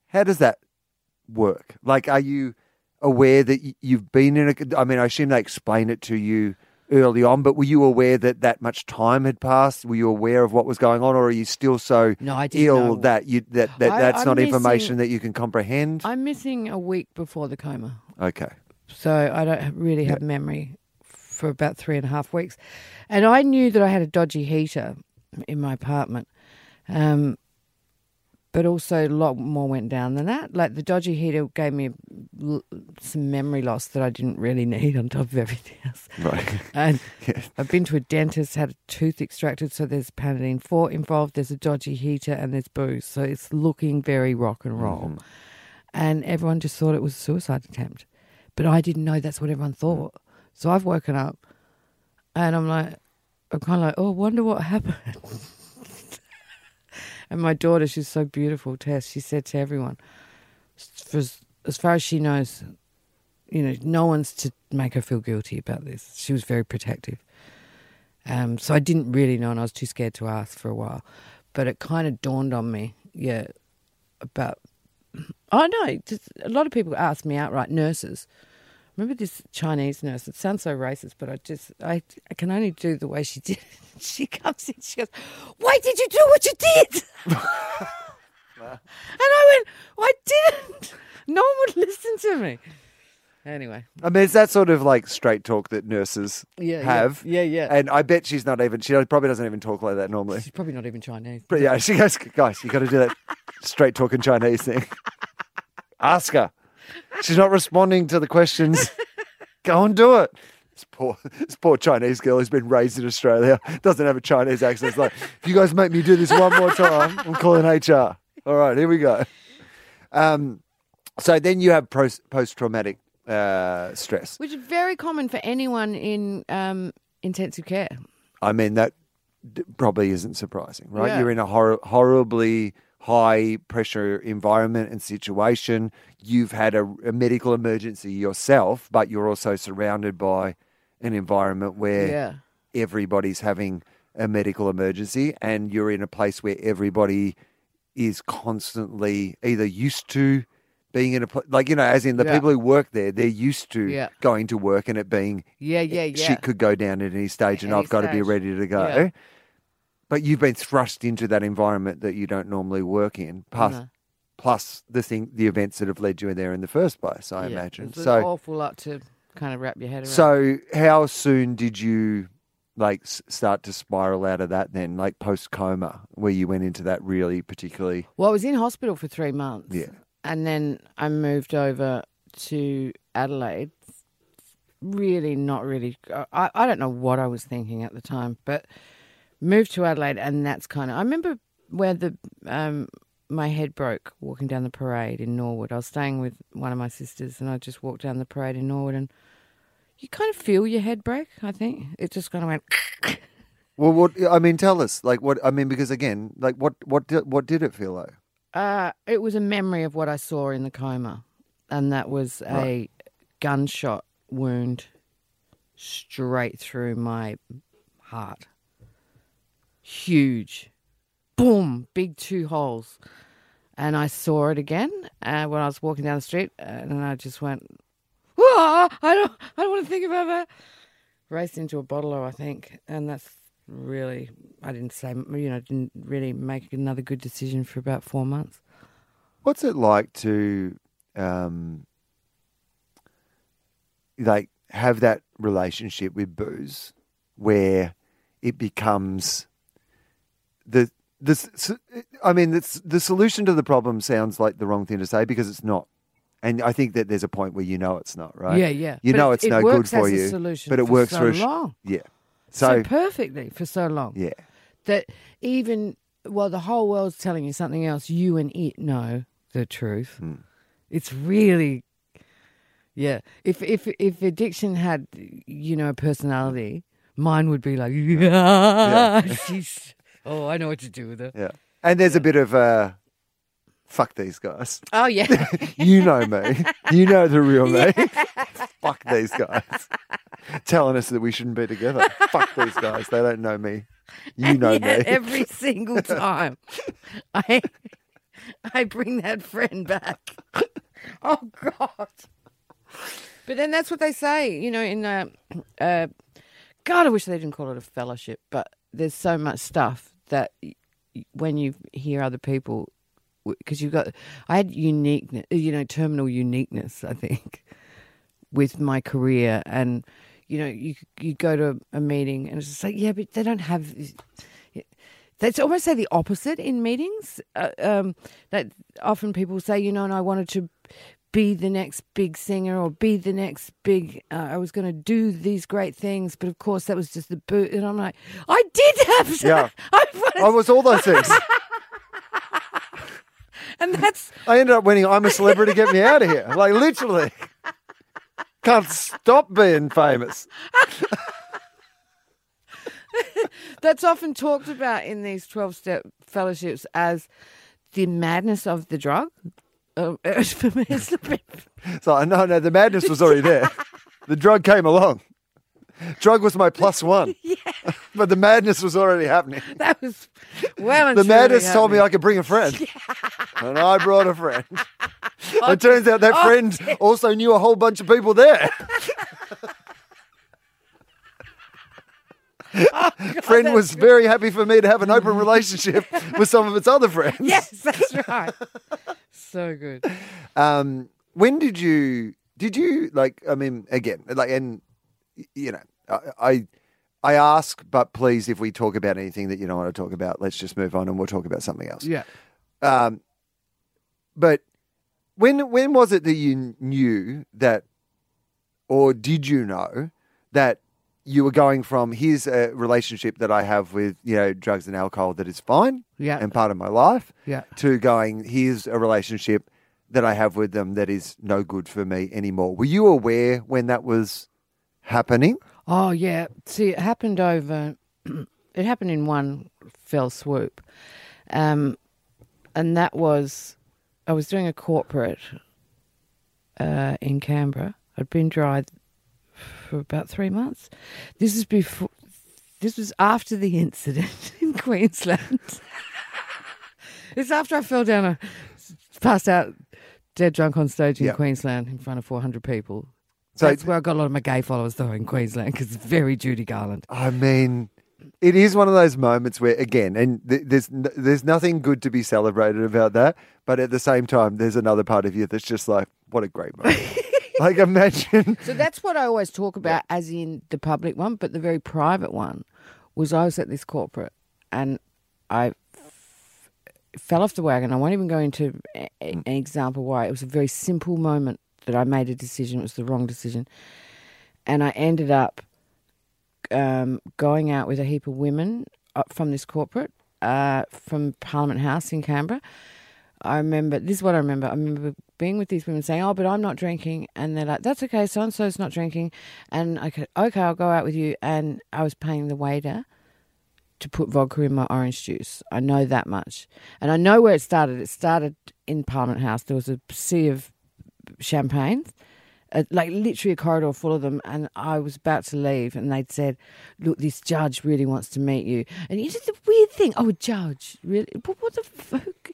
how does that work? Like, are you aware that you've been in a? I mean, I assume they explain it to you early on, but were you aware that that much time had passed? Were you aware of what was going on, or are you still so
No,
ill
know.
that you that, that
I-
that's
I'm
not information that you can comprehend?
I'm missing a week before the coma,
okay.
so I don't really have memory for about three and a half weeks. And I knew that I had a dodgy heater in my apartment, um, but also a lot more went down than that. Like the dodgy heater gave me some memory loss that I didn't really need on top of everything else.
Right.
And
Yeah.
I've been to a dentist, had a tooth extracted, so there's Panadeine Forte involved, there's a dodgy heater, and there's booze. So it's looking very rock and roll.
Mhm.
And everyone just thought it was a suicide attempt. But I didn't know that's what everyone thought. So I've woken up and I'm like, I'm kind of like, oh, wonder what happened. and my daughter, she's so beautiful, Tess. She said to everyone, as, as far as she knows, you know, no one's to make her feel guilty about this. She was very protective. Um, so I didn't really know, and I was too scared to ask for a while. But it kind of dawned on me, yeah, about. Oh know a lot of people ask me outright. Nurses, remember this Chinese nurse? It sounds so racist, but I just I I can only do the way she did. She comes in, she goes, "Why did you do what you did?" and I went, "I didn't." No one would listen to me. Anyway,
I mean, it's that sort of like straight talk that nurses
Yeah, yeah. Yeah, yeah.
And I bet she's not even, she probably doesn't even talk like that normally.
she's probably not even Chinese.
But yeah, she goes, guys, you got to do that straight talking Chinese thing. Ask her. She's not responding to the questions. Go and do it. This poor, this poor Chinese girl who's been raised in Australia doesn't have a Chinese accent. It's like, if you guys make me do this one more time, I'm calling HR. All right, here we go. Um, so then you have post traumatic uh, stress.
Which is very common for anyone in um, intensive care.
I mean, that d- probably isn't surprising, right?
Yeah.
You're in a hor- horribly high pressure environment and situation. You've had a, a medical emergency yourself, but you're also surrounded by an environment where
Yeah.
everybody's having a medical emergency and you're in a place where everybody is constantly either used to being in a like you know as in the
Yeah.
people who work there they're used to
Yeah.
going to work and it being
Yeah, yeah, yeah.
shit could go down at any stage and
Any
I've got to be ready to go. But you've been thrust into that environment that you don't normally work in, plus,
No.
plus the thing, the events that have led you in there in the first place. I
Yeah,
imagine. So,
awful lot to kind of wrap your head around.
so how soon did you like start to spiral out of that? Then, like post coma, where you went into that really particularly.
well, I was in hospital for three months.
Yeah.
And then I moved over to Adelaide. Really, not really. I, I don't know what I was thinking at the time, but moved to Adelaide, and that's kind of. I remember where the um, my head broke walking down the parade in Norwood. I was staying with one of my sisters, and I just walked down the parade in Norwood, and you kind of feel your head break. I think it just kind of went.
Well, what I mean, tell us, like what I mean, because again, like what what did, what did it feel like?
Uh, it was a memory of what I saw in the coma, and that was a
Right.
gunshot wound straight through my heart. Huge, boom, big two holes, and I saw it again uh, when I was walking down the street, and I just went, "Whoa! I don't, I don't want to think about that." Raced into a bottle, I think, and that's really I didn't say you know didn't really make another good decision for about four months.
What's it like to, um, like have that relationship with booze, where it becomes the this? I mean, it's, the solution to the problem sounds like the wrong thing to say because it's not, and I think that there's a point where you know it's not right.
Yeah, yeah.
You
But
know it's
it
no good for you,
solution
but it
for
works
so
for a sh-
long.
yeah.
So,
So,
perfectly for so long
yeah,
that even while the whole world's telling you something else, you and it know the truth.
Hmm.
It's really, yeah. If if if addiction had, you know, a personality, mine would be like, yeah, she's. Oh, I know what to do with it.
yeah. And there's a bit of uh, fuck these guys.
Oh yeah,
You know me. You know the real me. Fuck these guys. Telling us that we shouldn't be together. Fuck these guys. They don't know me. You know me.
every single time. I I bring that friend back. Oh God! But then that's what they say, you know. In uh, uh, God, I wish they didn't call it a fellowship, but there's so much stuff that when you hear other people, because you've got, I had uniqueness, you know, terminal uniqueness. I think with my career and you know you you go to a meeting and it's just like yeah but they don't have that's almost say the opposite in meetings uh, um, that often people say you know and I wanted to be the next big singer or be the next big uh, I was going to do these great things but of course that was just the boot and I'm like I did have
Yeah.
I wanted-
I was all those things.
and that's
I ended up winning I'm a Celebrity, Get Me Out of Here. Like, literally. Can't stop being famous.
That's often talked about in these 12 step fellowships as the madness of the drug. Uh, for me, it's.
So no, no, the madness was already there. the drug came along. Drug was my plus one.
Yeah,
But the madness was already happening.
that was well and
The madness told me. I could bring a friend. Yeah. And I brought a friend. It turns out that
Oh,
friend also knew a whole bunch of people there. friend was very happy for me to have an open relationship with some of its other friends.
Yes, that's right. So good.
Um, when did you did you like? I mean, again, like, and you know, I, I I ask, but please, if we talk about anything that you don't want to talk about, let's just move on and we'll talk about something else.
Yeah.
Um, but when when was it that you knew that, or did you know that you were going from here's a relationship that I have with you know drugs and alcohol that is fine
Yeah.
and part of my life
Yeah.
to going here's a relationship that I have with them that is no good for me anymore. Were you aware when that was happening?
Oh yeah. See, it happened over. It happened in one fell swoop, um, and that was I was doing a corporate uh, in Canberra. I'd been dry for about three months. This is before. This was after the incident in Queensland. it's after I fell down a passed out dead drunk on stage in
Yeah.
Queensland in front of 400 people.
So-
That's where I got a lot of my gay followers though in Queensland because it's very Judy Garland.
I mean, it is one of those moments where, again, and th- there's n- there's nothing good to be celebrated about that, but at the same time, there's another part of you that's just like, what a great moment. like, imagine.
So that's what I always talk about, as in the public one, but the very private one was I was at this corporate and I f- fell off the wagon. I won't even go into a- a- an example why. It was a very simple moment that I made a decision. It was the wrong decision. And I ended up um, going out with a heap of women up from this corporate uh, from Parliament House in Canberra. I remember this is what I remember. I remember being with these women saying, "Oh, but I'm not drinking," and they're like, "That's okay. So and so's not drinking," and I could, okay, I'll go out with you. And I was paying the waiter to put vodka in my orange juice. I know that much, and I know where it started. It started in Parliament House. There was a sea of champagnes. uh, like literally a corridor full of them. And I was about to leave, and they'd said, "Look, this judge really wants to meet you." And you did the weird thing. Oh, a judge, really? What, what the fuck?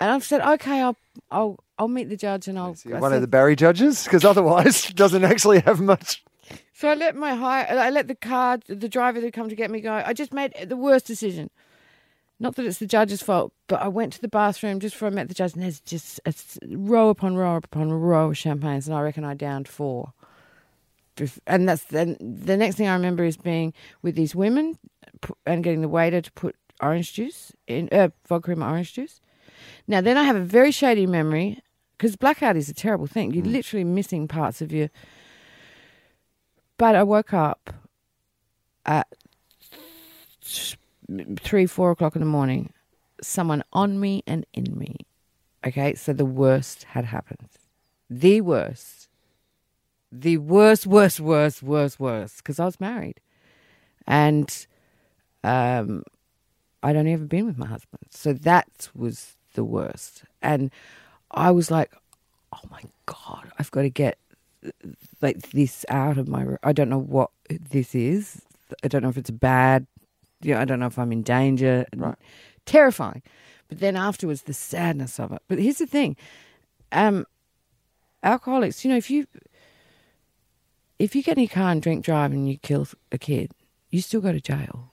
And I've said, "Okay, I'll, I'll, I'll meet the judge, and I'll." I
One
said-
of the Barry judges, because otherwise, doesn't actually have much.
So I let my hire, I let the car, the driver that come to get me go. I just made the worst decision. Not that it's the judge's fault, but I went to the bathroom just before I met the judge, and there's just a row upon row upon row of champagnes, and I reckon I downed four. And that's then the next thing I remember is being with these women and getting the waiter to put orange juice in uh, vodka in my orange juice. Now then, I have a very shady memory because blackout is a terrible thing. You're literally missing parts of your. But I woke up at three, four o'clock in the morning. Someone on me and in me. Okay, so the worst had happened. The worst. The worst, worst, worst, worst, worst. Because I was married, and um, I'd only ever been with my husband. So that was the worst. And I was like, oh my God, I've got to get like this out of my. I don't know what this is. I don't know if it's bad. You know, I don't know if I'm in danger.
Right.
Terrifying. But then afterwards, the sadness of it. But here's the thing, um, alcoholics. You know, if you if you get in your car and drink drive and you kill a kid, you still go to jail.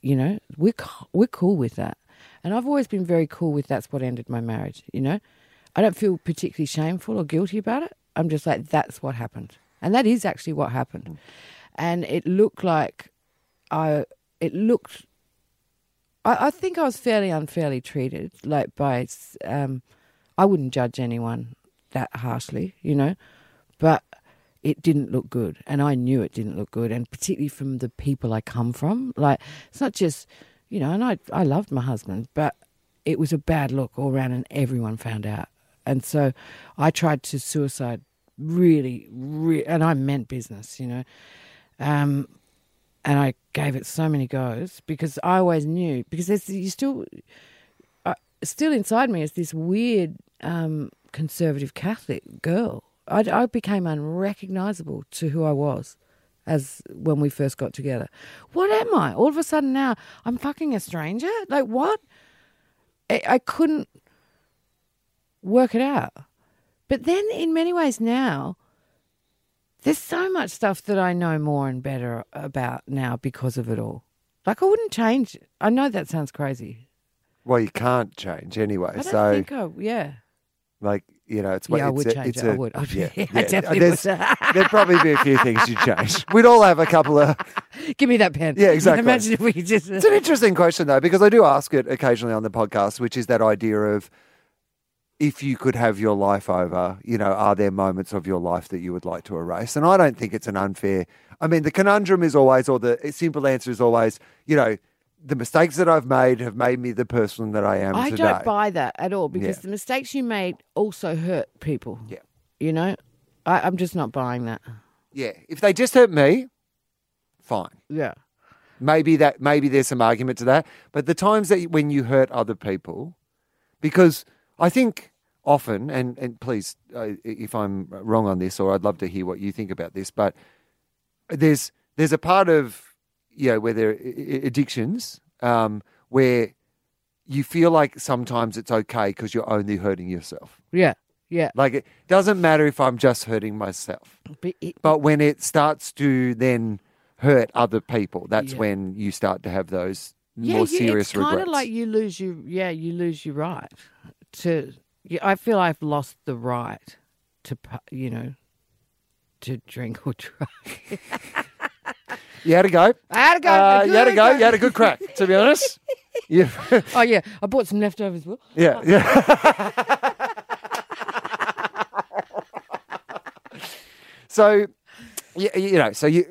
You know, we're we're cool with that, and I've always been very cool with that's what ended my marriage. You know, I don't feel particularly shameful or guilty about it. I'm just like that's what happened, and that is actually what happened, and it looked like I it looked. I, I think I was fairly unfairly treated, like by. Um, I wouldn't judge anyone that harshly, you know, but it didn't look good, and I knew it didn't look good, and particularly from the people I come from. Like it's not just, you know, and I I loved my husband, but it was a bad look all around, and everyone found out, and so I tried to suicide really, re- and I meant business, you know. Um, and I gave it so many goes because I always knew because there's you still, uh, still inside me is this weird um, conservative Catholic girl. I, I became unrecognizable to who I was as when we first got together. What am I? All of a sudden now I'm fucking a stranger. Like what? I, I couldn't work it out. But then, in many ways, now there's so much stuff that I know more and better about now because of it all. Like I wouldn't change. I know that sounds crazy.
Well, you can't change anyway.
I
so,
think I. Yeah.
like, you know, it's
Yeah, I would
a-
change
it's
it. I
a-
would. I
Yeah,
I
yeah.
definitely
There's,
would.
there'd probably be a few things you'd change. We'd all have a couple of.
Give me that pen.
Yeah, exactly.
Imagine if we just.
It's an interesting question though, because I do ask it occasionally on the podcast, which is that idea of if you could have your life over, you know, are there moments of your life that you would like to erase? And I don't think it's an unfair. I mean, the conundrum is always, or the simple answer is always, you know, the mistakes that I've made have made me the person that I am
I
today.
don't buy that at all because
Yeah.
the mistakes you made also hurt people.
Yeah.
You know, I, I'm just not buying that.
yeah, if they just hurt me, fine.
Yeah.
maybe that maybe there's some argument to that but the times that when you hurt other people because i think often and and please uh, if i'm wrong on this or i'd love to hear what you think about this but there's there's a part of you know where there are addictions um, where you feel like sometimes it's okay because you're only hurting yourself
Yeah. Yeah.
like it doesn't matter if i'm just hurting myself
But it,
but when it starts to then hurt other people, that's
Yeah.
when you start to have those
yeah,
more
you,
serious
it's kind of like you lose your yeah, you lose your right to. Yeah, I feel I've lost the right to you know to drink or drive.
you had a go.
I had to go.
Uh, you had
a
go. You had a good crack, to be honest. Yeah,
Oh yeah, I bought some leftovers. Wil.
yeah, yeah. so, you, you know, so you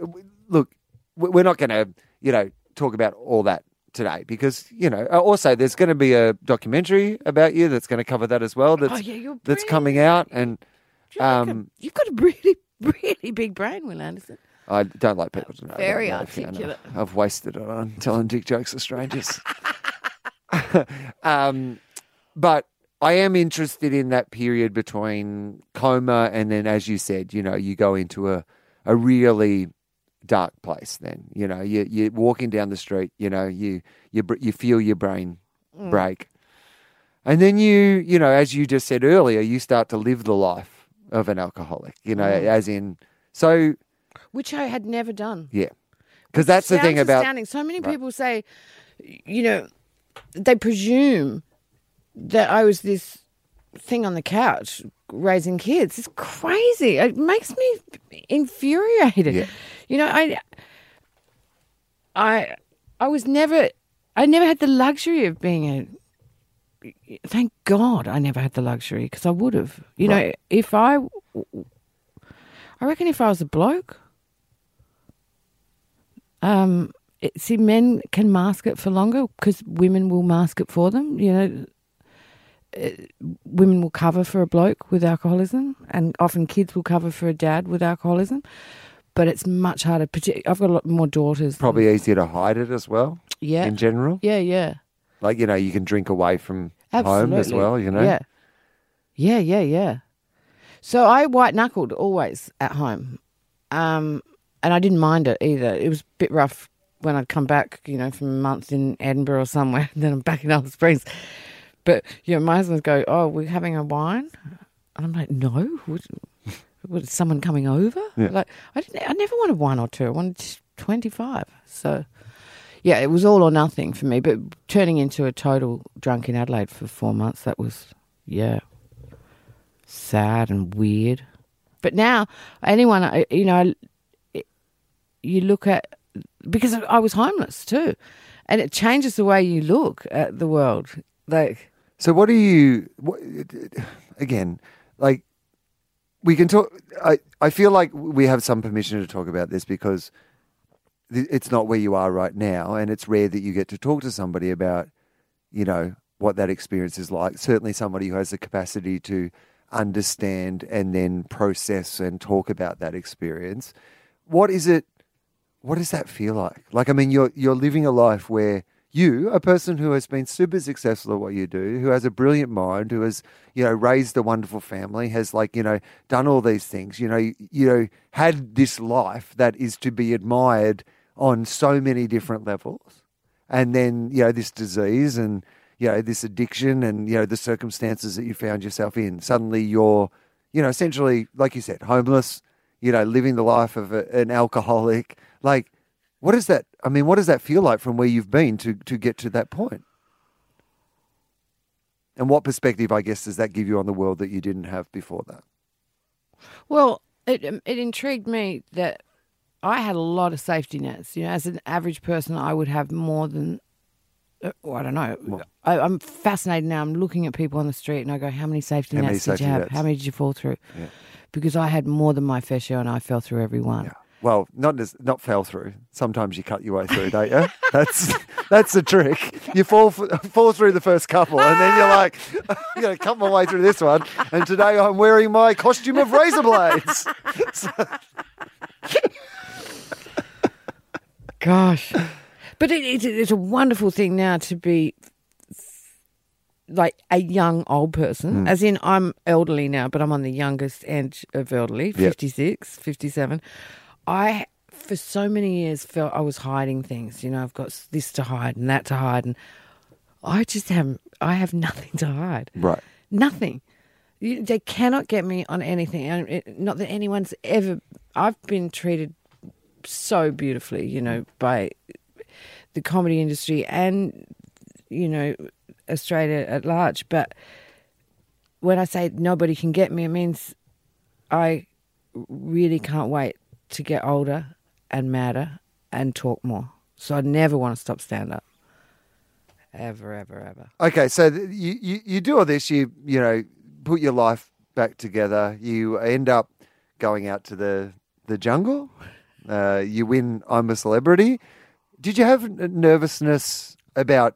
look. we- We're not going to, you know, talk about all that today because you know. Also, there's going to be a documentary about you that's going to cover that as well. That's
oh yeah,
that's coming out, and
a-
um,
you've got a really, really big brain, Wil Anderson.
I don't like people to know.
Very
that, though, Fiona.
articulate.
I've wasted it on telling dick jokes to strangers. um, but I am interested in that period between coma and then, as you said, you know, you go into a, a really dark place. Then you know, you you're walking down the street. You know, you you you feel your brain
Mm.
break, and then you you know, as you just said earlier, you start to live the life of an alcoholic. You know,
Mm.
as in so
which I had never done.
yeah, because that's the thing about
astounding. So many
Right.
people say, you know, they presume that I was this thing on the couch raising kids. It's crazy. It makes me infuriated.
Yeah.
You know, I, I, I was never, I never had the luxury of being a. Thank God I never had the luxury because I would have. You know, if I, I reckon if I was a bloke, um, it, see, men can mask it for longer because women will mask it for them. You know, Uh, women will cover for a bloke with alcoholism, and often kids will cover for a dad with alcoholism. But it's much harder. I've got a lot more daughters. than-
probably easier to hide it as well
yeah,
in general.
yeah, yeah.
Like you know, you can drink away from
Absolutely.
home as well. You know,
Yeah. Yeah, yeah, yeah. So I white knuckled always at home. Um, and I didn't mind it either. It was a bit rough when I'd come back, you know, from a month in Edinburgh or somewhere, and then I'm back in Alice Springs. But, you know, my husband go, Oh, we're having a wine? And I'm like, No. Would, would someone coming over?
Yeah.
Like, I didn't, I never wanted one or two. I wanted 25. So, yeah, it was all or nothing for me. But turning into a total drunk in Adelaide for four months, that was, yeah, sad and weird. But now, anyone, you know, you look at, because I was homeless too, and it changes the way you look at the world. Like,
So what do you? What, again, like we can talk. I I feel like we have some permission to talk about this because it's not where you are right now, and it's rare that you get to talk to somebody about, you know, what that experience is like. Certainly, somebody who has the capacity to understand and then process and talk about that experience. What is it? What does that feel like? Like, I mean, you're you're living a life where you, a person who has been super successful at what you do, who has a brilliant mind, who has you know raised a wonderful family, has like you know done all these things, you know, you, you know, had this life that is to be admired on so many different levels, and then you know this disease and you know this addiction and you know the circumstances that you found yourself in. Suddenly, you're you know essentially, like you said, homeless. You know, living the life of a, an alcoholic, like what does that? I mean, what does that feel like from where you've been to to get to that point? And what perspective, I guess, does that give you on the world that you didn't have before that?
Well, it um, it intrigued me that I had a lot of safety nets. You know, as an average person, I would have more than. uh, Well, I don't know. I, I'm fascinated now. I'm looking at people on the street and I go, "How many safety
How many
nets did
safety
you have?
nets?
How many did you fall through?"
Yeah.
Because I had more than my fair share, and I fell through every one.
Well, not as, not fell through. Sometimes you cut your way through, don't you? That's that's the trick. You fall fall through the first couple, and then you're like, I'm going to cut my way through this one. And today I'm wearing my costume of razor blades.
Gosh. But it, it, it's a wonderful thing now to be like a young old person, hmm. as in I'm elderly now, but I'm on the youngest end of elderly, 56, 57. I, for so many years, felt I was hiding things. You know, I've got this to hide and that to hide. And I just have, I have nothing to hide.
Right.
Nothing. You, they cannot get me on anything. And it, not that anyone's ever. I've been treated so beautifully, you know, by the comedy industry and you know Australia at large. But when I say nobody can get me, it means I really can't wait to get older and madder and talk more. So I never want to stop stand up. Ever, ever, ever.
Okay, so you, you you do all this. You you know put your life back together. You end up going out to the the jungle. Uh, you win. I'm a celebrity. Did you have nervousness about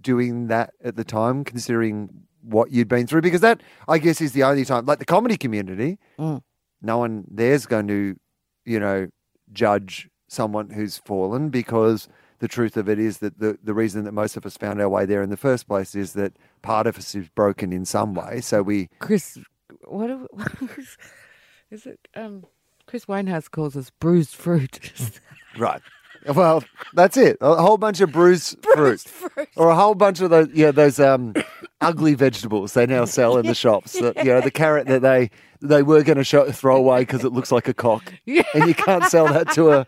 doing that at the time, considering what you'd been through? Because that, I guess, is the only time. Like the comedy community,
Mm.
no one there's going to, you know, judge someone who's fallen because the truth of it is that the, the reason that most of us found our way there in the first place is that part of us is broken in some way. So we,
Chris, what are- is it? Um, Chris Wainhouse calls us bruised fruit.
right. Well, that's it. A whole bunch of bruised, fruit. Or a whole bunch of those, yeah, those um, ugly vegetables they now sell in the shops. That, you know, the carrot that they they were going to show, throw away because it looks like a cock,
Yeah.
and you can't sell that to a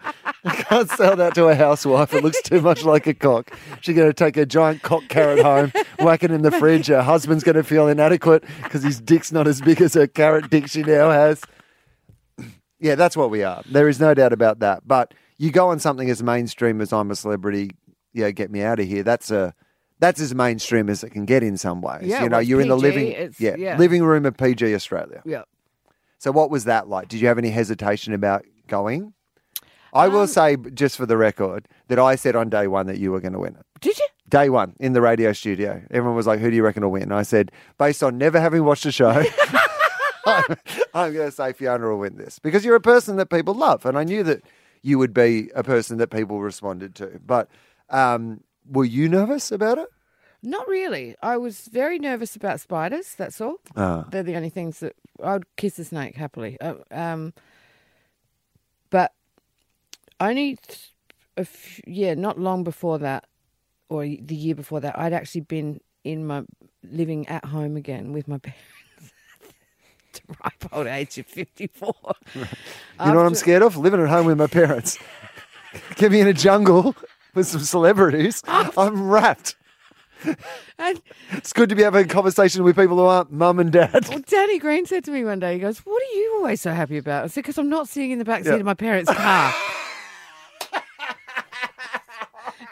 can't sell that to a housewife. It looks too much like a cock. She's going to take a giant cock carrot home, whack it in the fridge. Her husband's going to feel inadequate because his dick's not as big as her carrot dick she now has. Yeah, that's what we are. There is no doubt about that. But you go on something as mainstream as I'm a celebrity, yeah, get me out of here. That's a that's as mainstream as it can get in some ways.
Yeah,
you know, you're in the living yeah,
yeah.
living room of PG Australia.
yeah.
So what was that like? Did you have any hesitation about going? I will
Um,
say, just for the record, that I said on day one that you were going to win it.
Did you?
Day one in the radio studio, everyone was like, "Who do you reckon will win?" And I said, based on never having watched the show, I'm, I'm going to say Fiona will win this because you're a person that people love, and I knew that you would be a person that people responded to. But um, were you nervous about it?
Not really. I was very nervous about spiders. That's all.
Ah.
They're the only things that I would kiss a snake happily. Uh, um, but only, a yeah, not long before that, or the year before that, I'd actually been in my living at home again with my parents. to ripe old age of fifty-four.
You know what I'm scared of? Living at home with my parents. Get me in a jungle with some celebrities. I'm wrapped.
And
It's good to be having a conversation with people who aren't mum and dad.
Well, Danny Green said to me one day, he goes, What are you always so happy about? I said, Because I'm not sitting in the back seat
Yeah.
of my parents' car.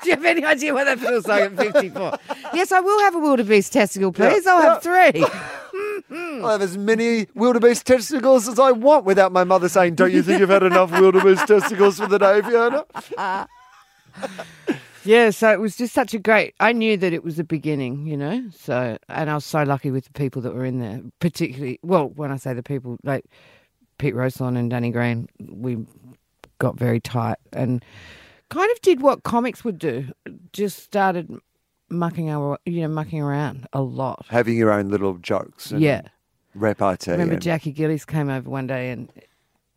Do you have any idea what that feels like at 54? yes, I will have a wildebeest testicle, please. I'll have three. Mm-hmm.
I'll have as many wildebeest testicles as I want without my mother saying, Don't you think you've had enough wildebeest testicles for the day, Fiona?
Yeah, so it was just such a great. I knew that it was the beginning, you know. So, and I was so lucky with the people that were in there, particularly. Well, when I say the people, like Pete Rowsthorn and Danny Green, we got very tight and kind of did what comics would do. Just started mucking ar- you know mucking around a lot.
Having your own little jokes. And
Yeah.
Repartee.
Remember
and-
Jackie Gillies came over one day and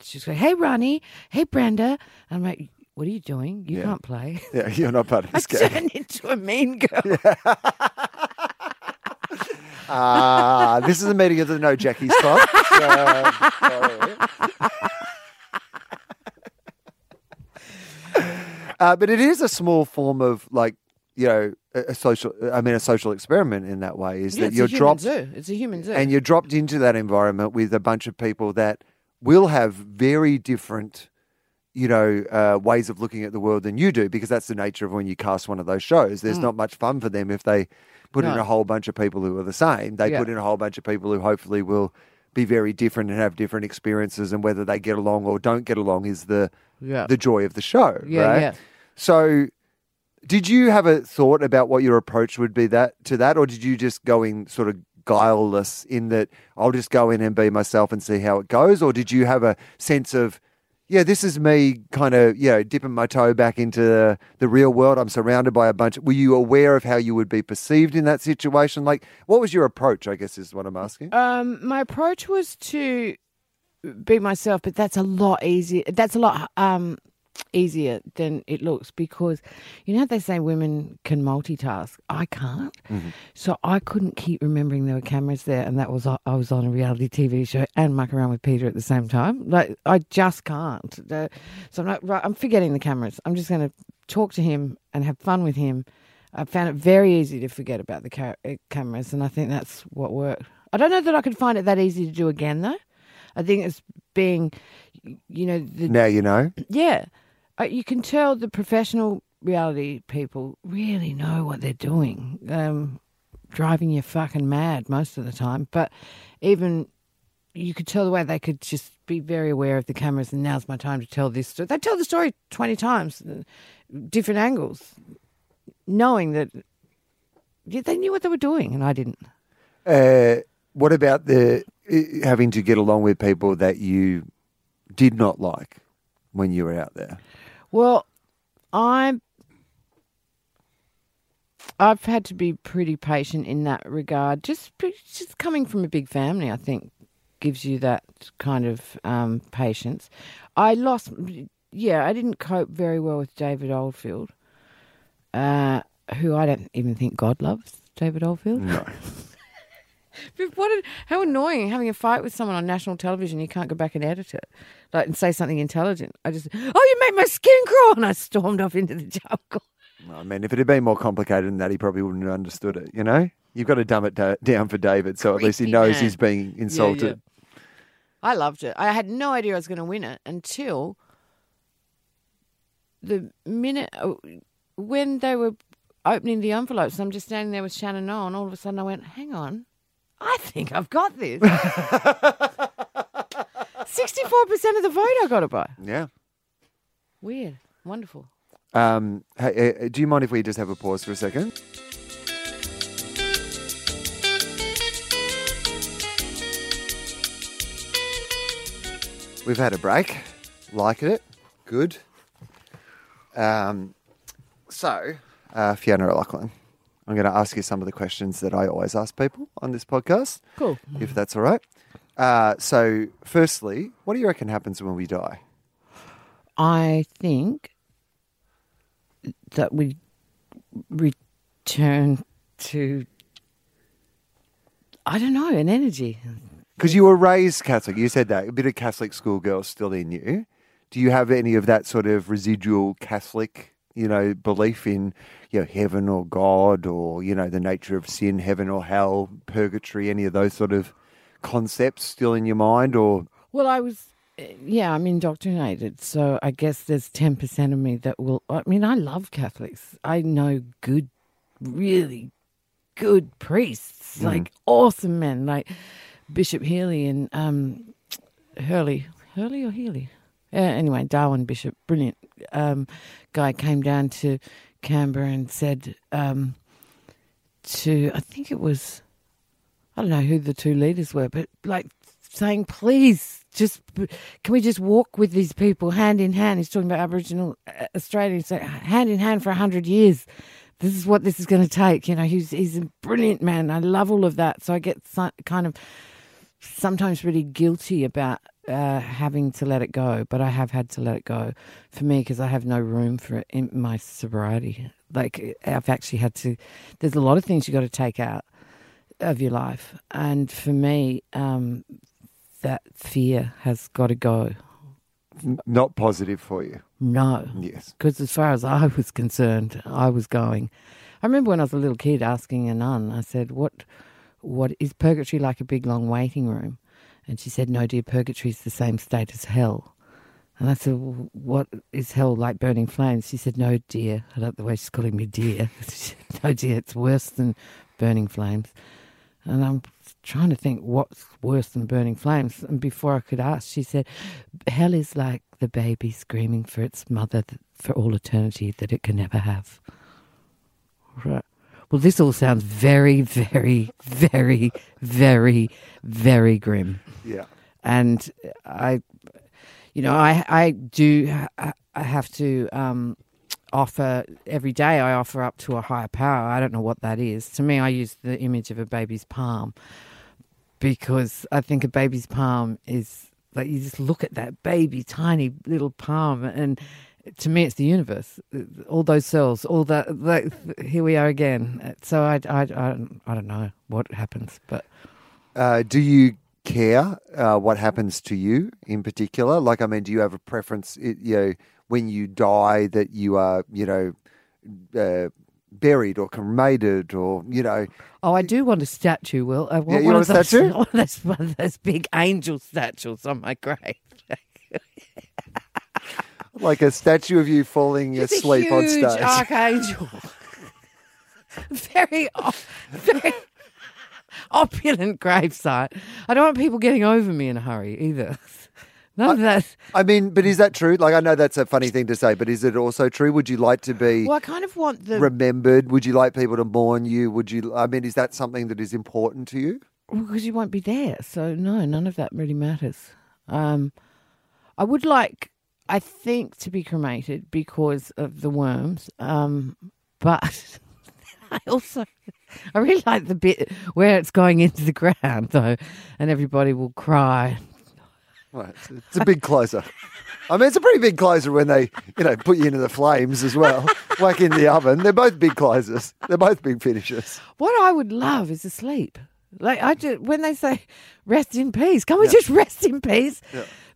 she's like, "Hey Ronnie, hey Brenda," and I'm like, "What are you doing? You
Yeah.
can't play."
Yeah, you're not part of
I
this game.
turned into a mean girl.
Ah, this is a meeting of the No Jackie spot. So, uh, but it is a small form of like you know a, social. I mean, a social experiment in that way is
Yeah,
that
it's
you're
a human
dropped
zoo. It's a human zoo.
and you're dropped into that environment with a bunch of people that will have very different you know uh, ways of looking at the world than you do because that's the nature of when you cast one of those shows there's not much fun for them if they put in
Mm.
A whole bunch of people who are the same they
Yeah.
put in a whole bunch of people who hopefully will be very different and have different experiences and whether they get along or don't get along is the
yeah.
the joy of the show
yeah,
right
yeah.
so did you have a thought about what your approach would be that to that or did you just go in sort of guileless in that I'll just go in and be myself and see how it goes or did you have a sense of yeah this is me kind of you know dipping my toe back into the, the real world I'm surrounded by a bunch were you aware of how you would be perceived in that situation like what was your approach I guess is what I'm asking
Um, my approach was to be myself, but that's a lot easier. That's a lot um easier than it looks because you know how they say women can multitask. I can't, so I couldn't keep remembering there were cameras there, and that was I was on a reality TV show and muck around with Peter at the same time. Like I just can't. So I'm like, right, I'm forgetting the cameras. I'm just going to talk to him and have fun with him. I found it very easy to forget about the uh, cameras, and I think that's what worked. I don't know that I could find it that easy to do again, though. I think it's being, you know, the
now you know
yeah, uh, you can tell the professional reality people really know what they're doing, um, driving you fucking mad most of the time. But even you could tell the way they could just be very aware of the cameras, and now's my time to tell this story. They tell the story twenty times, uh, different angles, knowing that yeah, they knew what they were doing, and I didn't.
Uh, what about the having to get along with people that you did not like when you were out there?
Well, I'm. I've had to be pretty patient in that regard. Just, just coming from a big family, I think, gives you that kind of um, patience. I lost, yeah, I didn't cope very well with David Oldfield, uh, who I don't even think God loves. David Oldfield.
No.
But what? A, how annoying having a fight with someone on national television. You can't go back and edit it, like and say something intelligent. I just, oh, you made my skin crawl, and I stormed off into the jungle.
I mean, if it had been more complicated than that, he probably wouldn't have understood it. You know, you've got to dumb it da- down for David, so at least he knows
man.
he's being insulted.
I loved it. I had no idea I was going to win it until the minute uh, when they were opening the envelopes. I'm just standing there with Shannon Noll, and all of a sudden I went, "Hang on, I think I've got this." Sixty-four percent of the vote I got it by.
Yeah.
Weird, wonderful.
Um, hey, uh, do you mind if we just have a pause for a second? We've had a break. Like it. Good. Um, so, uh, Fiona O'Loughlin, I'm going to ask you some of the questions that I always ask people on this podcast,
Cool.
if that's all right. Uh, so, firstly, what do you reckon happens when we die?
I think that we return to I don't know an energy.
Because you were raised Catholic, you said that a bit of Catholic schoolgirl still in you. Do you have any of that sort of residual Catholic, you know, belief in, you know, heaven or God or you know the nature of sin, heaven or hell, purgatory, any of those sort of concepts still in your mind? Or
Well, I was uh, yeah, I'm indoctrinated, so I guess there's ten percent of me that will. I mean, I love Catholics. I know good, really good priests, like awesome men, like Bishop Healy and um, Hurley, Hurley or Healy. Uh, anyway, Darwin Bishop, brilliant um, guy, came down to Canberra and said um, to, I think it was, I don't know who the two leaders were, but like saying, please just can we just walk with these people hand in hand? He's talking about Aboriginal uh, Australians, so hand in hand for a hundred years. This is what this is going to take. You know, he's he's a brilliant man. I love all of that. So I get kind of sometimes really guilty about uh, having to let it go, but I have had to let it go for me because I have no room for it in my sobriety. Like I've actually had to. There's a lot of things you got to take out of your life, and for me, um, that fear has got to go.
Not positive for you.
No,
Yes.
because as far as I was concerned, I was going. I remember when I was a little kid asking a nun. I said, "What, what is purgatory like? A big long waiting room?" And she said, "No, dear, purgatory is the same state as hell." And I said, well, "What is hell like? Burning flames?" She said, "No, dear. I don't the way she's calling me dear. No, dear, it's worse than burning flames." And I'm trying to think what's worse than burning flames. And before I could ask, she said, Hell is like the baby screaming for its mother th- for all eternity that it can never have. Right. Well, this all sounds very, very, very, very, very grim.
Yeah.
And I, you know, I, I do, I, I have to um, offer every day. I offer up to a higher power. I don't know what that is. To me, I use the image of a baby's palm because I think a baby's palm is like you just look at that baby, tiny little palm, and to me, it's the universe. All those cells, all that. that here we are again. So I, I, I, don't- I don't know what happens, but
Uh, do you care uh, what happens to you in particular? Like, I mean, do you have a preference? i- You know, when you die, that you are, you know, uh, buried or cremated, or you know,
oh, I do want a statue. Will I want
you
one
want
of
a
those,
statue?
One of those, one of those big angel statues on my grave.
like a statue of you falling
Just a
asleep on
huge
stage.
archangel. very, op- very opulent gravesite. I don't want people getting over me in a hurry either. None of that.
I mean, but is that true? Like, I know that's a funny thing to say, but is it also true? Would you like to be
Well, I kind of want the
remembered? Would you like people to mourn you? Would you? I mean, is that something that is important to you?
because you won't be there. So no, none of that really matters. Um, I would like, I think, to be cremated because of the worms. Um, but I also, I really like the bit where it's going into the ground though, and everybody will cry.
Right, it's, a big closer. I mean, it's a pretty big closer when they, you know, put you into the flames as well, whack in the oven. They're both big closers. They're both big finishes.
What I would love is a sleep. Like I just when they say rest in peace, can we just rest in peace?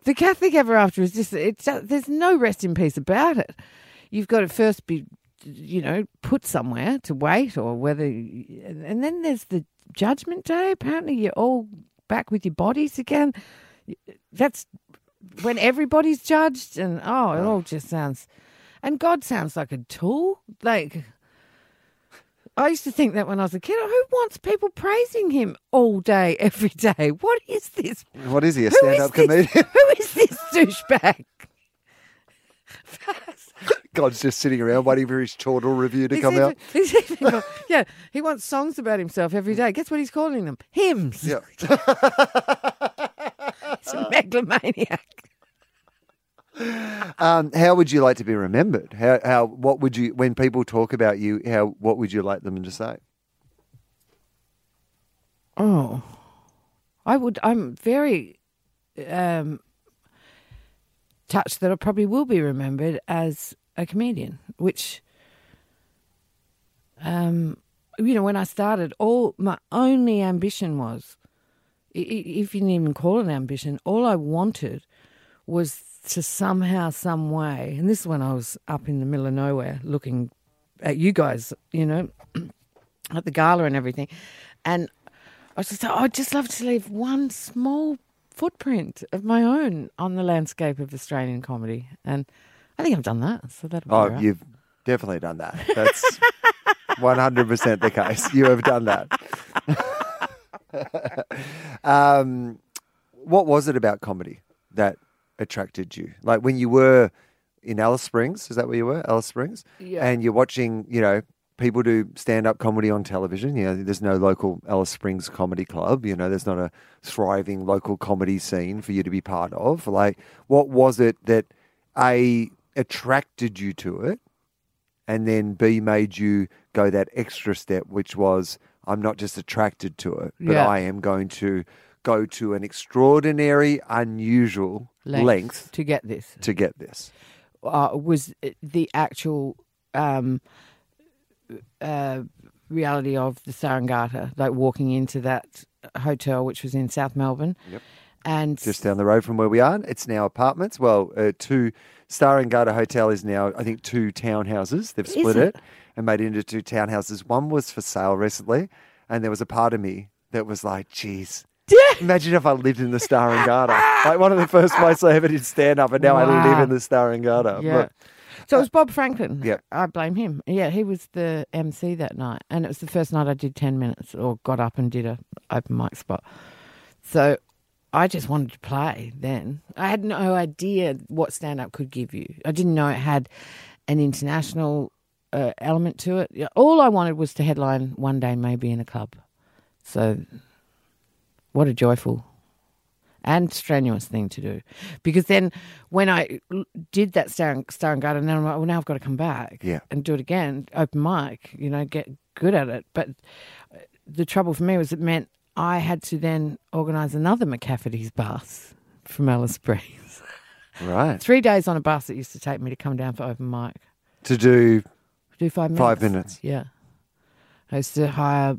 The Catholic ever after is just it's just, there's no rest in peace about it. You've got to first be, you know, put somewhere to wait, or whether, and then there's the judgment day. Apparently, you're all back with your bodies again. That's when everybody's judged, and oh, it all just sounds. And God sounds like a tool, like. I used to think that when I was a kid. Who wants people praising him all day, every day? What is this?
What is he, a stand-up comedian?
Who is this douchebag?
God's just sitting around waiting for his chortle review to
He's
come
even-
out.
even got- yeah, he wants songs about himself every day. Guess what he's calling them? Hymns.
Yeah.
He's a megalomaniac.
Um, how would you like to be remembered? How, how, what would you, when people talk about you, how, what would you like them to say?
Oh, I would. I'm very um, touched that I probably will be remembered as a comedian, which, um, you know, when I started, all my only ambition was, if you can even call it an ambition, all I wanted was to somehow, some way, and this is when I was up in the middle of nowhere looking at you guys, you know, at the gala and everything, and I was just, like, I'd just love to leave one small footprint of my own on the landscape of Australian comedy, and I think I've done that. So that'll be
Oh,
right.
you've definitely done that. That's 100% the case. You have done that. um, what was it about comedy that attracted you? Like when you were in Alice Springs, is that where you were? Alice Springs?
Yeah.
And you're watching, you know, people do stand up comedy on television. You know, there's no local Alice Springs comedy club. You know, there's not a thriving local comedy scene for you to be part of. Like, what was it that A attracted you to it? And then B made you go that extra step, which was I'm not just attracted to it, but
Yeah.
I am going to go to an extraordinary, unusual length,
to get this
to get this.
uh, was the actual um, uh, reality of the Star and Garter, like walking into that hotel, which was in South Melbourne,
Yep.
and
just down the road from where we are. It's now apartments. Well, uh, two Star and Garter Hotel is now, I think, two townhouses. They've split
it?
it? and made it into two townhouses. One was for sale recently, and there was a part of me that was like, "Geez, imagine if I lived in the Star and Garter." like one of the first places I ever did stand up, and now I live in the Star and Garter.
Yeah.
But-
so it was Bob Franklin.
Yep.
I blame him. Yeah, he was the MC that night, and it was the first night I did ten minutes or got up and did a open mic spot. So I just wanted to play. Then I had no idea what stand up could give you. I didn't know it had an international uh, element to it. All I wanted was to headline one day, maybe in a club. So what a joyful and strenuous thing to do. Because then when I did that Star and, Star and Garter, then I'm like, well, now I've got to come back
Yeah.
and do it again, open mic, you know, get good at it. But uh, the trouble for me was it meant I had to then organise another McCafferty's bus from Alice Springs.
right
Three days on a bus it used to take me to come down for open mic.
to do
Do five minutes.
Five minutes.
Yeah. I used to hire.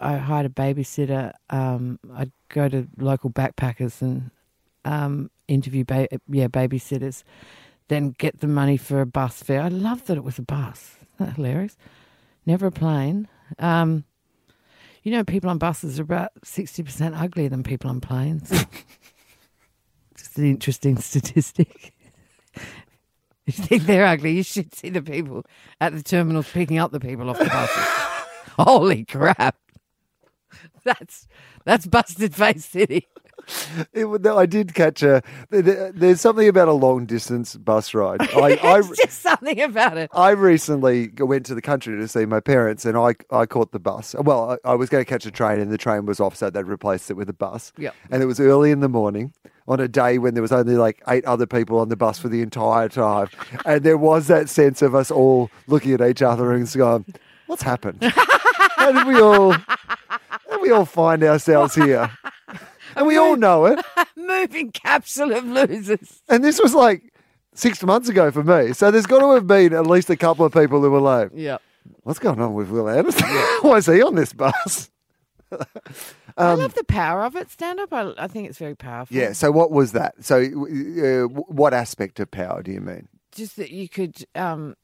I hired a babysitter. Um, I'd go to local backpackers and um, interview, ba- yeah, babysitters. Then get the money for a bus fare. I love that it was a bus. Isn't that hilarious? Never a plane. Um, you know, people on buses are about sixty percent uglier than people on planes. Just an interesting statistic. You think they're ugly, you should see the people at the terminals picking up the people off the buses. Holy crap. That's that's busted face city.
It, would- I did catch a. there- There's something about a long distance bus ride. I, I,
just something about it.
I recently went to the country to see my parents, and I I caught the bus. Well, I, I was going to catch a train, and the train was off, so they'd replaced it with a bus.
Yep.
And it was early in the morning on a day when there was only like eight other people on the bus for the entire time, and there was that sense of us all looking at each other and going, "What's happened? How did we all? How did we all find ourselves here?" And we all know it.
Moving capsule of losers.
And this was like six months ago for me. So there's got to have been at least a couple of people who were like,
Yep.
what's going on with Wil Anderson? Why is he on this bus?
I love the power of it. Stand up, I, I think it's very powerful.
Yeah. So what was that? So uh, what aspect of power do you mean?
Just that you could um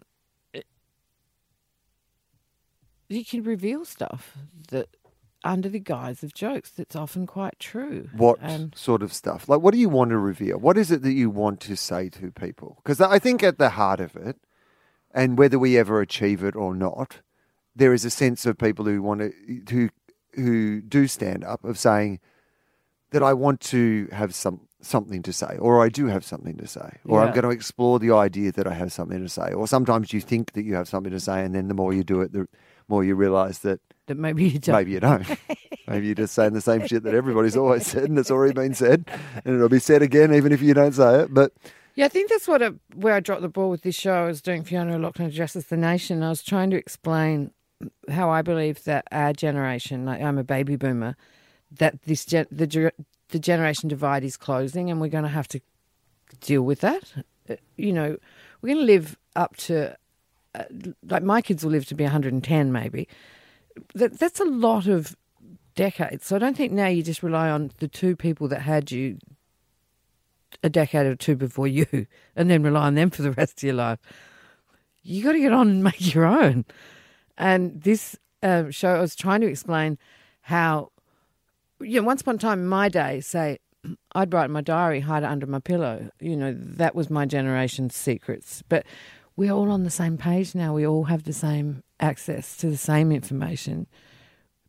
you can reveal stuff that under the guise of jokes that's often quite true.
What
And
sort of stuff? Like, what do you want to reveal? What is it that you want to say to people? Because I think at the heart of it, and whether we ever achieve it or not, there is a sense of people who want to who who do stand up of saying that I want to have some something to say, or I do have something to say, or I'm going to explore the idea that I have something to say, or sometimes you think that you have something to say, and then the more you do it, the more you realise that
that maybe you don't
Maybe you don't. Maybe you're just saying the same shit that everybody's always said and it's already been said and it'll be said again even if you don't say it. But
Yeah, I think that's what a, where I dropped the ball with this show. I was doing Fiona Loughlin addresses the nation. I was trying to explain how I believe that our generation, like I'm a baby boomer, that this gen, the the generation divide is closing, and we're going to have to deal with that. Uh, You know, we're going to live up to uh, like my kids will live to be 110, maybe. That that's a lot of decades. So I don't think now you just rely on the two people that had you a decade or two before you and then rely on them for the rest of your life. You got to get on and make your own. And this um, show, I was trying to explain how, you know, once upon a time in my day, say, I'd write in my diary, hide it under my pillow. You know, that was my generation's secrets. But we're all on the same page now. We all have the same access to the same information,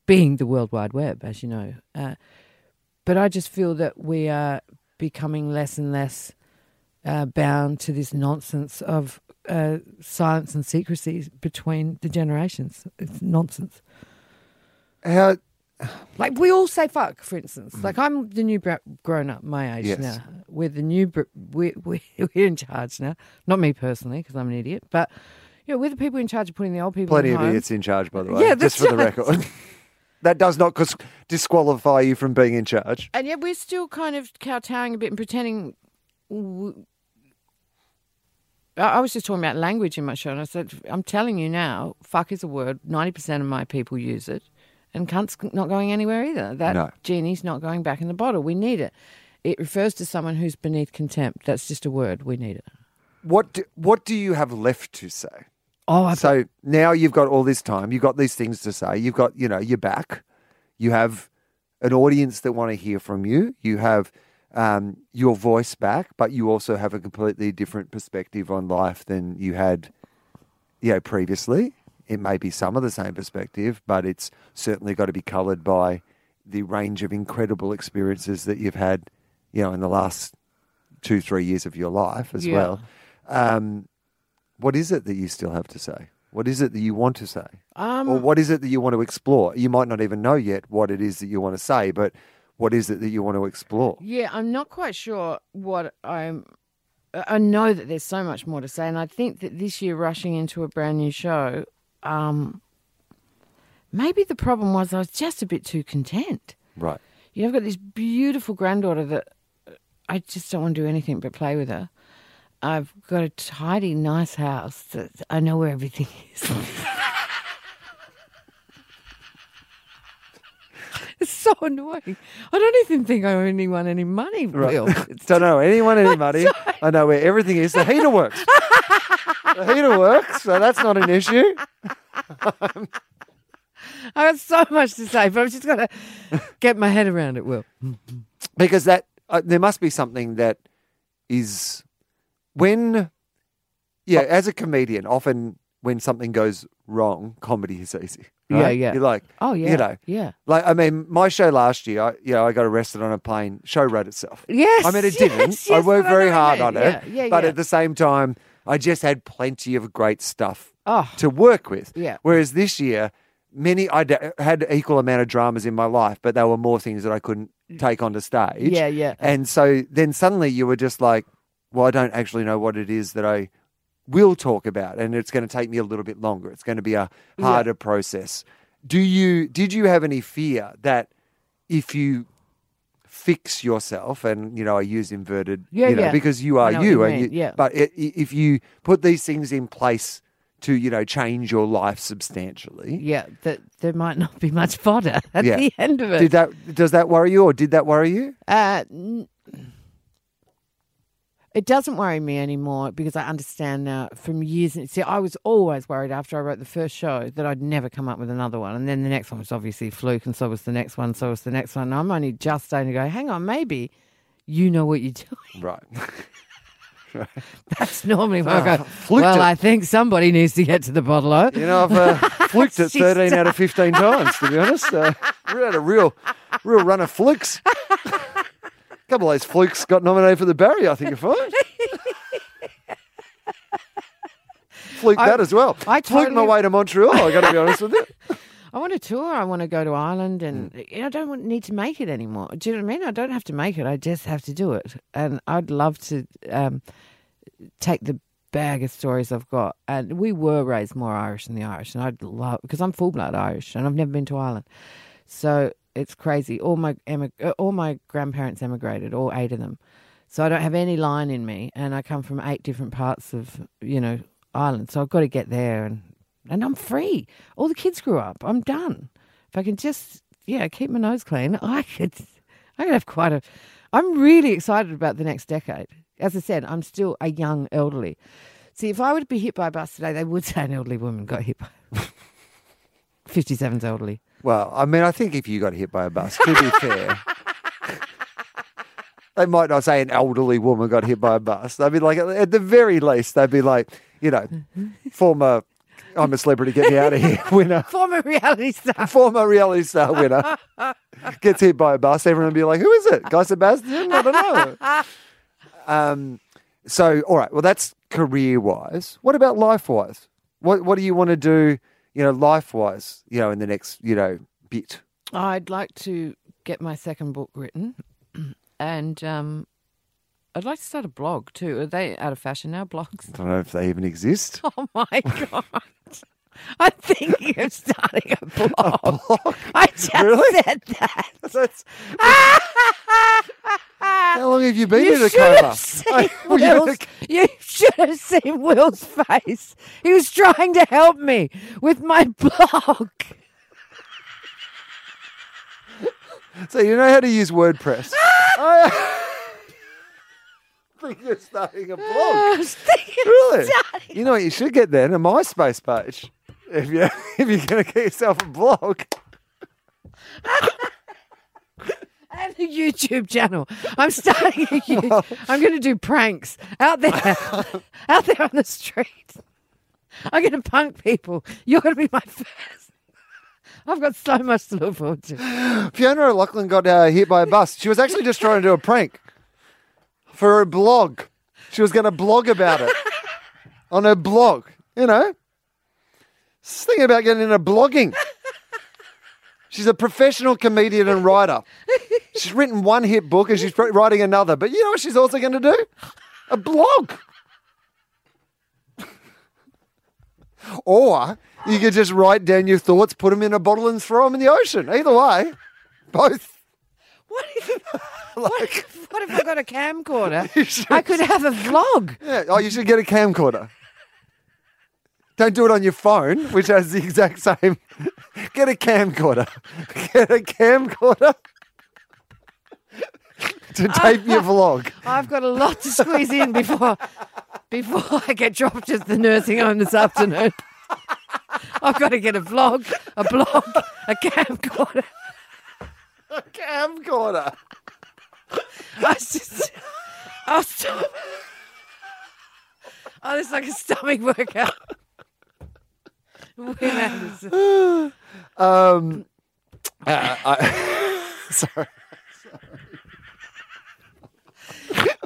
being the World Wide Web, as you know. Uh, but I just feel that we are becoming less and less uh, bound to this nonsense of uh, silence and secrecy between the generations. It's nonsense.
How
Like we all say fuck, for instance. Mm-hmm. Like I'm the new grown up, my age
Yes.
now. We're the new, br- we're, we're, we're in charge now. Not me personally, because I'm an idiot, but you know, we're the people in charge of putting the old people
plenty
in
of
home.
idiots in charge, by the way.
Yeah,
just for the record. that does not cus- disqualify you from being in charge.
And yet we're still kind of kowtowing a bit and pretending. w- I was just talking about language in my show, and I said, I'm telling you now, fuck is a word. 90% of my people use it, and cunt's not going anywhere either. That
No.
genie's not going back in the bottle. We need it. It refers to someone who's beneath contempt. That's just a word. We need it.
What do, what do you have left to say?
Oh, I
So now you've got all this time. You've got these things to say. You've got, you know, you're back. You have an audience that want to hear from you. You have um, your voice back, but you also have a completely different perspective on life than you had, you know, previously. It may be some of the same perspective, but it's certainly got to be coloured by the range of incredible experiences that you've had, you know, in the last two, three years of your life as
Yeah.
well. Um, what is it that you still have to say? What is it that you want to say?
Um,
or what is it that you want to explore? You might not even know yet what it is that you want to say, but what is it that you want to explore?
Yeah, I'm not quite sure what I'm. I know that there's so much more to say, and I think that this year rushing into a brand new show, um, maybe the problem was I was just a bit too content.
Right.
You know, I've got this beautiful granddaughter that I just don't want to do anything but play with her. I've got a tidy, nice house that I know where everything is. it's so annoying. I don't even think I owe anyone any money, Wil. It's
Don't know anyone any money. I know where everything is. The heater works. the heater works, so that's not an issue.
I have so much to say, but I've just got to get my head around it, Wil.
because that uh, there must be something that is when yeah as a comedian often when something goes wrong comedy is easy
Yeah,
right?
yeah.
you're like
Oh, yeah.
you know
Yeah.
like i mean my show last year I, you know i got arrested on a plane show wrote itself
Yes.
i mean it
yes,
didn't
yes,
i worked very
what
hard
I
on it
Yeah, yeah,
but
yeah.
at the same time i just had plenty of great stuff
Oh.
to work with
Yeah.
whereas this year many i had equal amount of dramas in my life but there were more things that i couldn't mm. take onto stage
Yeah, yeah.
and so then suddenly you were just like, well, I don't actually know what it is that I will talk about. And it's going to take me a little bit longer. It's going to be a harder process. Do you, did you have any fear that if you fix yourself and, you know, I use inverted,
Yeah,
you know,
yeah.
because you are you.
you
and
mean, yeah.
But i i if you put these things in place to, you know, change your life substantially,
Yeah, that there might not be much fodder at
Yeah.
the end of it.
did that, does that worry you or did that worry you?
Uh, n- it doesn't worry me anymore because I understand now from years. See, I was always worried after I wrote the first show that I'd never come up with another one. And then the next one was obviously fluke, and so was the next one, so was the next one. And I'm only just starting to go, hang on, maybe you know what you're doing.
Right.
That's normally when I go, well,
it.
I think somebody needs to get to the bottle o.
You know, I've uh, fluked it 13 out of 15 times, to be honest. Uh, we had a real, real run of flukes. A couple of those flukes got nominated for the Barry, I think, if I. Fluked
I-
that as well.
I
Fluked my way to Montreal, i got to be honest with you.
I want to tour. I want to go to Ireland, and
Mm.
you know, I don't want, need to make it anymore. Do you know what I mean? I don't have to make it. I just have to do it. And I'd love to um, take the bag of stories I've got. And we were raised more Irish than the Irish, and I'd love because I'm full blood Irish, and I've never been to Ireland, so it's crazy. All my emig- uh, all my grandparents emigrated, all eight of them. So I don't have any line in me, and I come from eight different parts of you know Ireland. So I've got to get there, and and I'm free. All the kids grew up. I'm done. If I can just yeah keep my nose clean, I could I could have quite a. I'm really excited about the next decade. As I said, I'm still a young elderly. See, if I were to be hit by a bus today, they would say an elderly woman got hit by. 57's elderly.
Well, I mean, I think if you got hit by a bus, to be fair, they might not say an elderly woman got hit by a bus. They'd be like, at the very least, they'd be like, you know, former, I'm a celebrity, get me out of here, winner,
Former reality star.
former reality star winner, gets hit by a bus. Everyone would be like, who is it? Guy Sebastian? I don't know. Um, so, all right, well, that's career wise. What about life wise? What What do you want to do? You know, life wise. You know, in the next you know bit.
I'd like to get my second book written, and um, I'd like to start a blog too. Are they out of fashion now? Blogs?
I don't know if they even exist.
Oh my god! I'm thinking of starting a blog. I just
Really?
said that.
That's, how long have you been
You
in a coma?
have seen
I- you in a
Wil's, you should have seen Wil's face. He was trying to help me with my blog.
So you know how to use WordPress? I think you're starting a blog.
I was thinking
Really?
starting-
You know what you should get then? A MySpace page. If you if you're going to get yourself a blog.
And a YouTube channel. I'm starting a YouTube. I'm going to do pranks out there, out there on the street. I'm going to punk people. You're going to be my first. I've got so much to look forward to.
Fiona O'Loughlin got uh, hit by a bus. She was actually just trying to do a prank for her blog. She was going to blog about it on her blog. You know, thinking about getting into blogging. She's a professional comedian and writer. She's written one hit book and she's writing another. But you know what she's also going to do? A blog. or you could just write down your thoughts, put them in a bottle, and throw them in the ocean. Either way, both.
What if, what, if, what if I got a camcorder?
Should-
I could have a vlog.
Yeah. Oh, you should get a camcorder. Don't do it on your phone, which has the exact same. Get a camcorder. Get a camcorder to tape your vlog.
I've got a lot to squeeze in before before I get dropped at the nursing home this afternoon. I've got to get a vlog, a blog, a camcorder.
A camcorder.
I was just, I was so, oh, it's like a stomach workout. Wil Anderson.
Um, uh, I, sorry.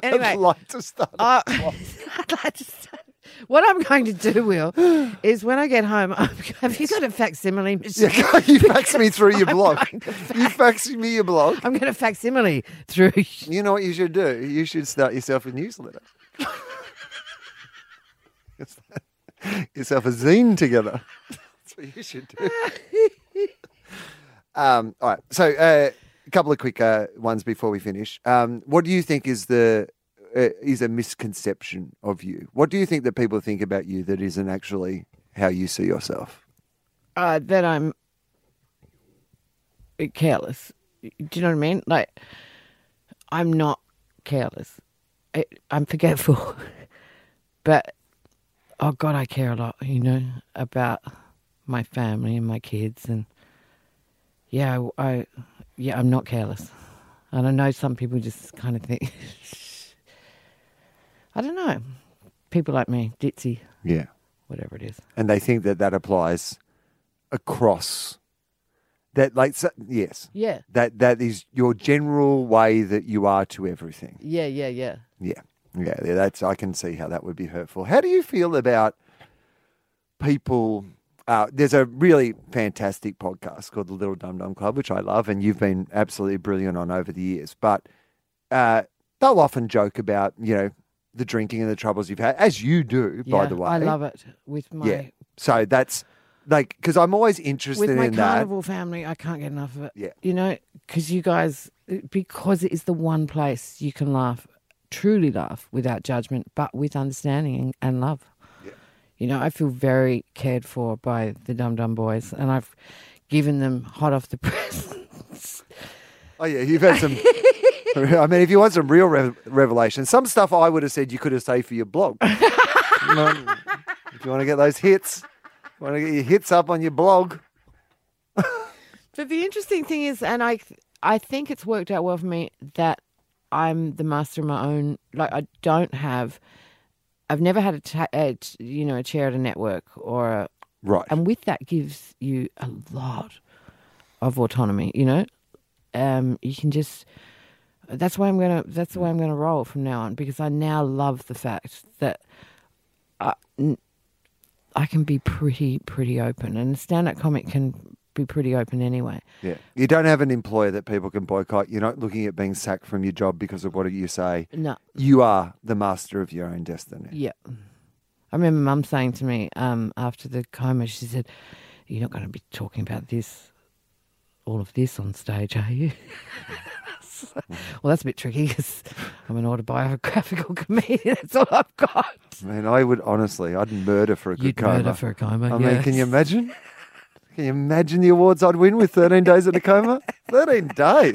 Anyway,
I'd like to start.
Uh. I'd like to say, what I'm going to do, Wil, is when I get home, I'm, have you got a facsimile machine?
Yeah, you fax me through your blog.
to
You fax me your blog.
I'm going to facsimile through.
You know what you should do? You should start yourself a newsletter. yourself a zine together. That's what you should do. um, all right. So, uh, a couple of quick uh, ones before we finish. Um, what do you think is the uh, is a misconception of you? What do you think that people think about you that isn't actually how you see yourself?
uh, that I'm careless. Do you know what I mean? Like, I'm not careless. I, I'm forgetful, but oh God, I care a lot. You know about my family and my kids, and yeah, I, I yeah, I'm not careless. And I know some people just kind of think, I don't know, people like me, ditzy,
Yeah.
whatever it is.
And they think that that applies across that, like, so, yes.
Yeah,
That that is your general way that you are to everything.
yeah, yeah, yeah.
Yeah, yeah, yeah, that's I can see how that would be hurtful. How do you feel about people? Uh, there's a really fantastic podcast called the Little Dum Dum Club, which I love, and you've been absolutely brilliant on over the years. But uh, they'll often joke about you know the drinking and the troubles you've had, as you do, by the way.
I love it with my
Yeah, so that's like because I'm always interested
with my
in that.
carnival family. I can't get enough of it.
Yeah.
you know, because you guys, because it is the one place you can laugh, truly laugh without judgment, but with understanding and, and love.
Yeah.
You know, I feel very cared for by the Dum Dum Boys, and I've given them hot off the press.
Oh yeah, you've had some. I mean, if you want some real re- revelation, some stuff I would have said you could have saved for your blog. You know, if you want to get those hits, want to get your hits up on your blog.
But the interesting thing is, and I, I think it's worked out well for me that I'm the master of my own. Like I don't have, I've never had a, ta- a you know, a chair at a network or, a,
Right.
and with that gives you a lot of autonomy. You know, um, you can just. That's why I'm gonna. That's the way I'm gonna roll from now on because I now love the fact that I, I can be pretty pretty open, and a stand-up comic can be pretty open anyway.
Yeah. You don't have an employer that people can boycott. You're not looking at being sacked from your job because of what you say.
No,
You are the master of your own destiny.
yeah. I remember Mum saying to me um, after the coma, she said, "You're not going to be talking about this, all of this on stage, are you?" well, that's a bit tricky because I'm an autobiographical comedian. That's all I've got.
Man, I would honestly, I'd murder for a good
You'd
coma.
murder for a coma.
I mean, can you imagine? Can you imagine the awards I'd win with 13 days in a coma? 13 days.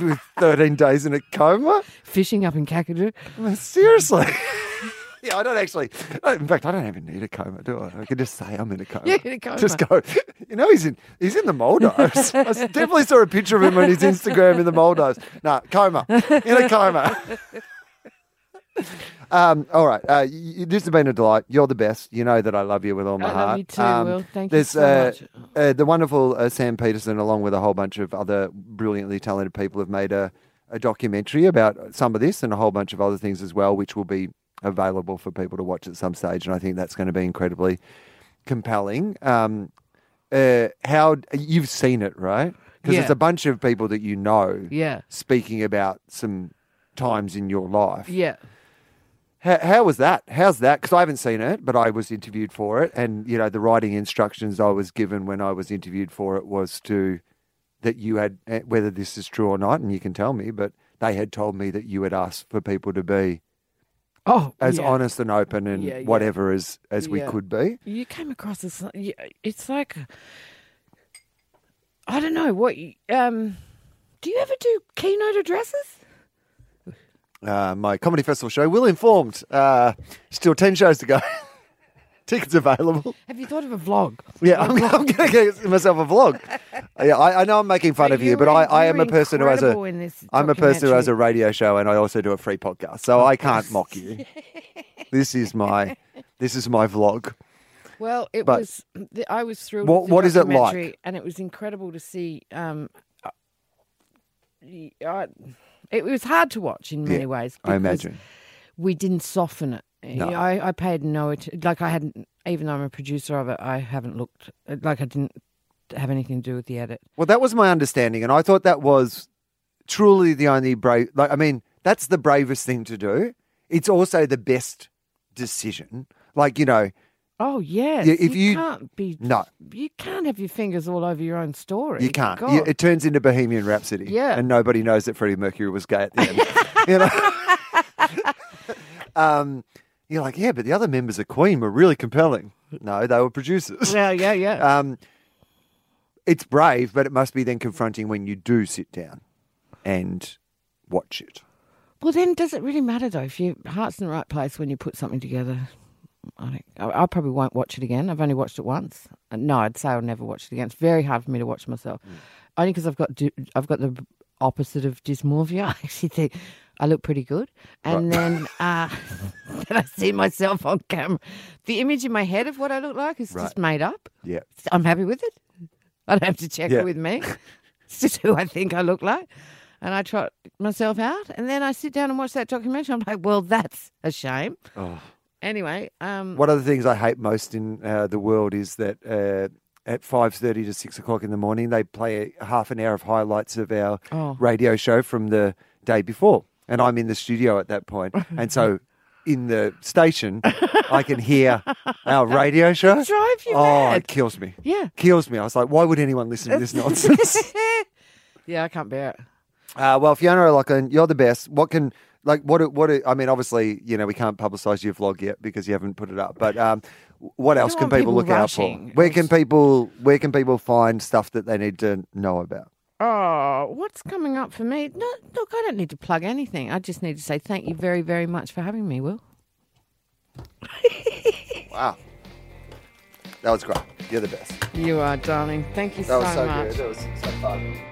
With 13 days in a coma?
fishing up in Kakadu?
I mean, seriously. yeah, I don't actually. In fact, I don't even need a coma, do I? I can just say I'm in a coma.
Yeah, in a coma.
Just go. You know, he's in. He's in the Maldives. I definitely saw a picture of him on his Instagram in the Maldives. No, coma. In a coma. Um, all right. Uh, you, this has been a delight. You're the best. You know that I love you with all my
I
heart.
love you too,
Um,
Wil. Thank you so
uh,
much.
uh, the wonderful uh, Sam Peterson, along with a whole bunch of other brilliantly talented people, have made a, a documentary about some of this and a whole bunch of other things as well, which will be available for people to watch at some stage. And I think that's going to be incredibly compelling. Um, uh, how you've seen it, right? Because
Yeah.
it's a bunch of people that you know
Yeah.
speaking about some times in your life.
Yeah.
How, how was that? How's that? Because I haven't seen it, but I was interviewed for it, and you know the writing instructions I was given when I was interviewed for it was to that you had eh, whether this is true or not, and you can tell me, but they had told me that you had asked for people to be
Oh,
as
yeah.
honest and open and
Yeah, yeah.
whatever as as we could be.
You came across as yeah, it's like I don't know what. Um, do you ever do keynote addresses?
Uh, my comedy festival show, Will Informed, uh, still ten shows to go. Tickets available.
Have you thought of a vlog?
Yeah, I'm, I'm going to get myself a vlog. Yeah, I, I know I'm making fun of you, but I, I am a person who has a
incredible in this
I'm a person who has a radio show and I also do a free podcast. So I can't mock you. This is my this is my vlog.
Well, it
But-
was. I was thrilled.
What-
with the
what is it like?
And it was incredible to see. Um, uh, I- it was hard to watch in many
Yeah,
ways.
I imagine.
we didn't soften it.
No.
I, I paid no att- like I hadn't even though I'm a producer of it. I haven't looked like I didn't have anything to do with the edit.
Well, that was my understanding, and I thought that was truly the only brave. Like, I mean, that's the bravest thing to do. It's also the best decision. Like, you know,
Oh yes,
Yeah, if
you,
you-
can't be
no,
you can't have your fingers all over your own story.
you can't. You- it turns into Bohemian Rhapsody.
Yeah.
and nobody knows that Freddie Mercury was gay at the end. you know. um, you're like, yeah, but the other members of Queen were really compelling. No, they were producers.
yeah, yeah, yeah.
Um, it's brave, but it must be then confronting when you do sit down and watch it.
well, then does it really matter though if your heart's in the right place when you put something together? I, don't, I, I probably won't watch it again. I've only watched it once. Uh, No, I'd say I'll never watch it again. It's very hard for me to watch myself, only because I've got I've got the opposite of dysmorphia. I actually think I look pretty good, and then uh, then I see myself on camera. The image in my head of what I look like is
Right.
just made up.
Yeah.
I'm happy with it. I don't have to check
Yeah.
it with me. It's just who I think I look like. And I trot myself out. And then I sit down and watch that documentary. I'm like, well, that's a shame.
Oh.
Anyway, um,
One of the things I hate most in uh, the world is that uh, at five thirty to six o'clock in the morning they play a half an hour of highlights of our
Oh.
radio show from the day before, and I'm in the studio at that point, and so in the station I can hear our radio show.
drive you
oh,
mad.
it kills me.
Yeah.
kills me. I was like, why would anyone listen to this nonsense?
yeah, I can't bear it.
Uh, well, Fiona O'Loughlin, you're the best. What can like what? do- What? I mean, obviously, you know, we can't publicise your vlog yet because you haven't put it up. But um, what else can people
people
look out for? Where can people Where can people find stuff that they need to know about?
Oh, what's coming up for me? No, look, I don't need to plug anything. I just need to say thank you very, very much for having me, Wil.
Wow, that was great. You're the best.
You are, darling. Thank you
That
so
was so
much.
good. That was so fun.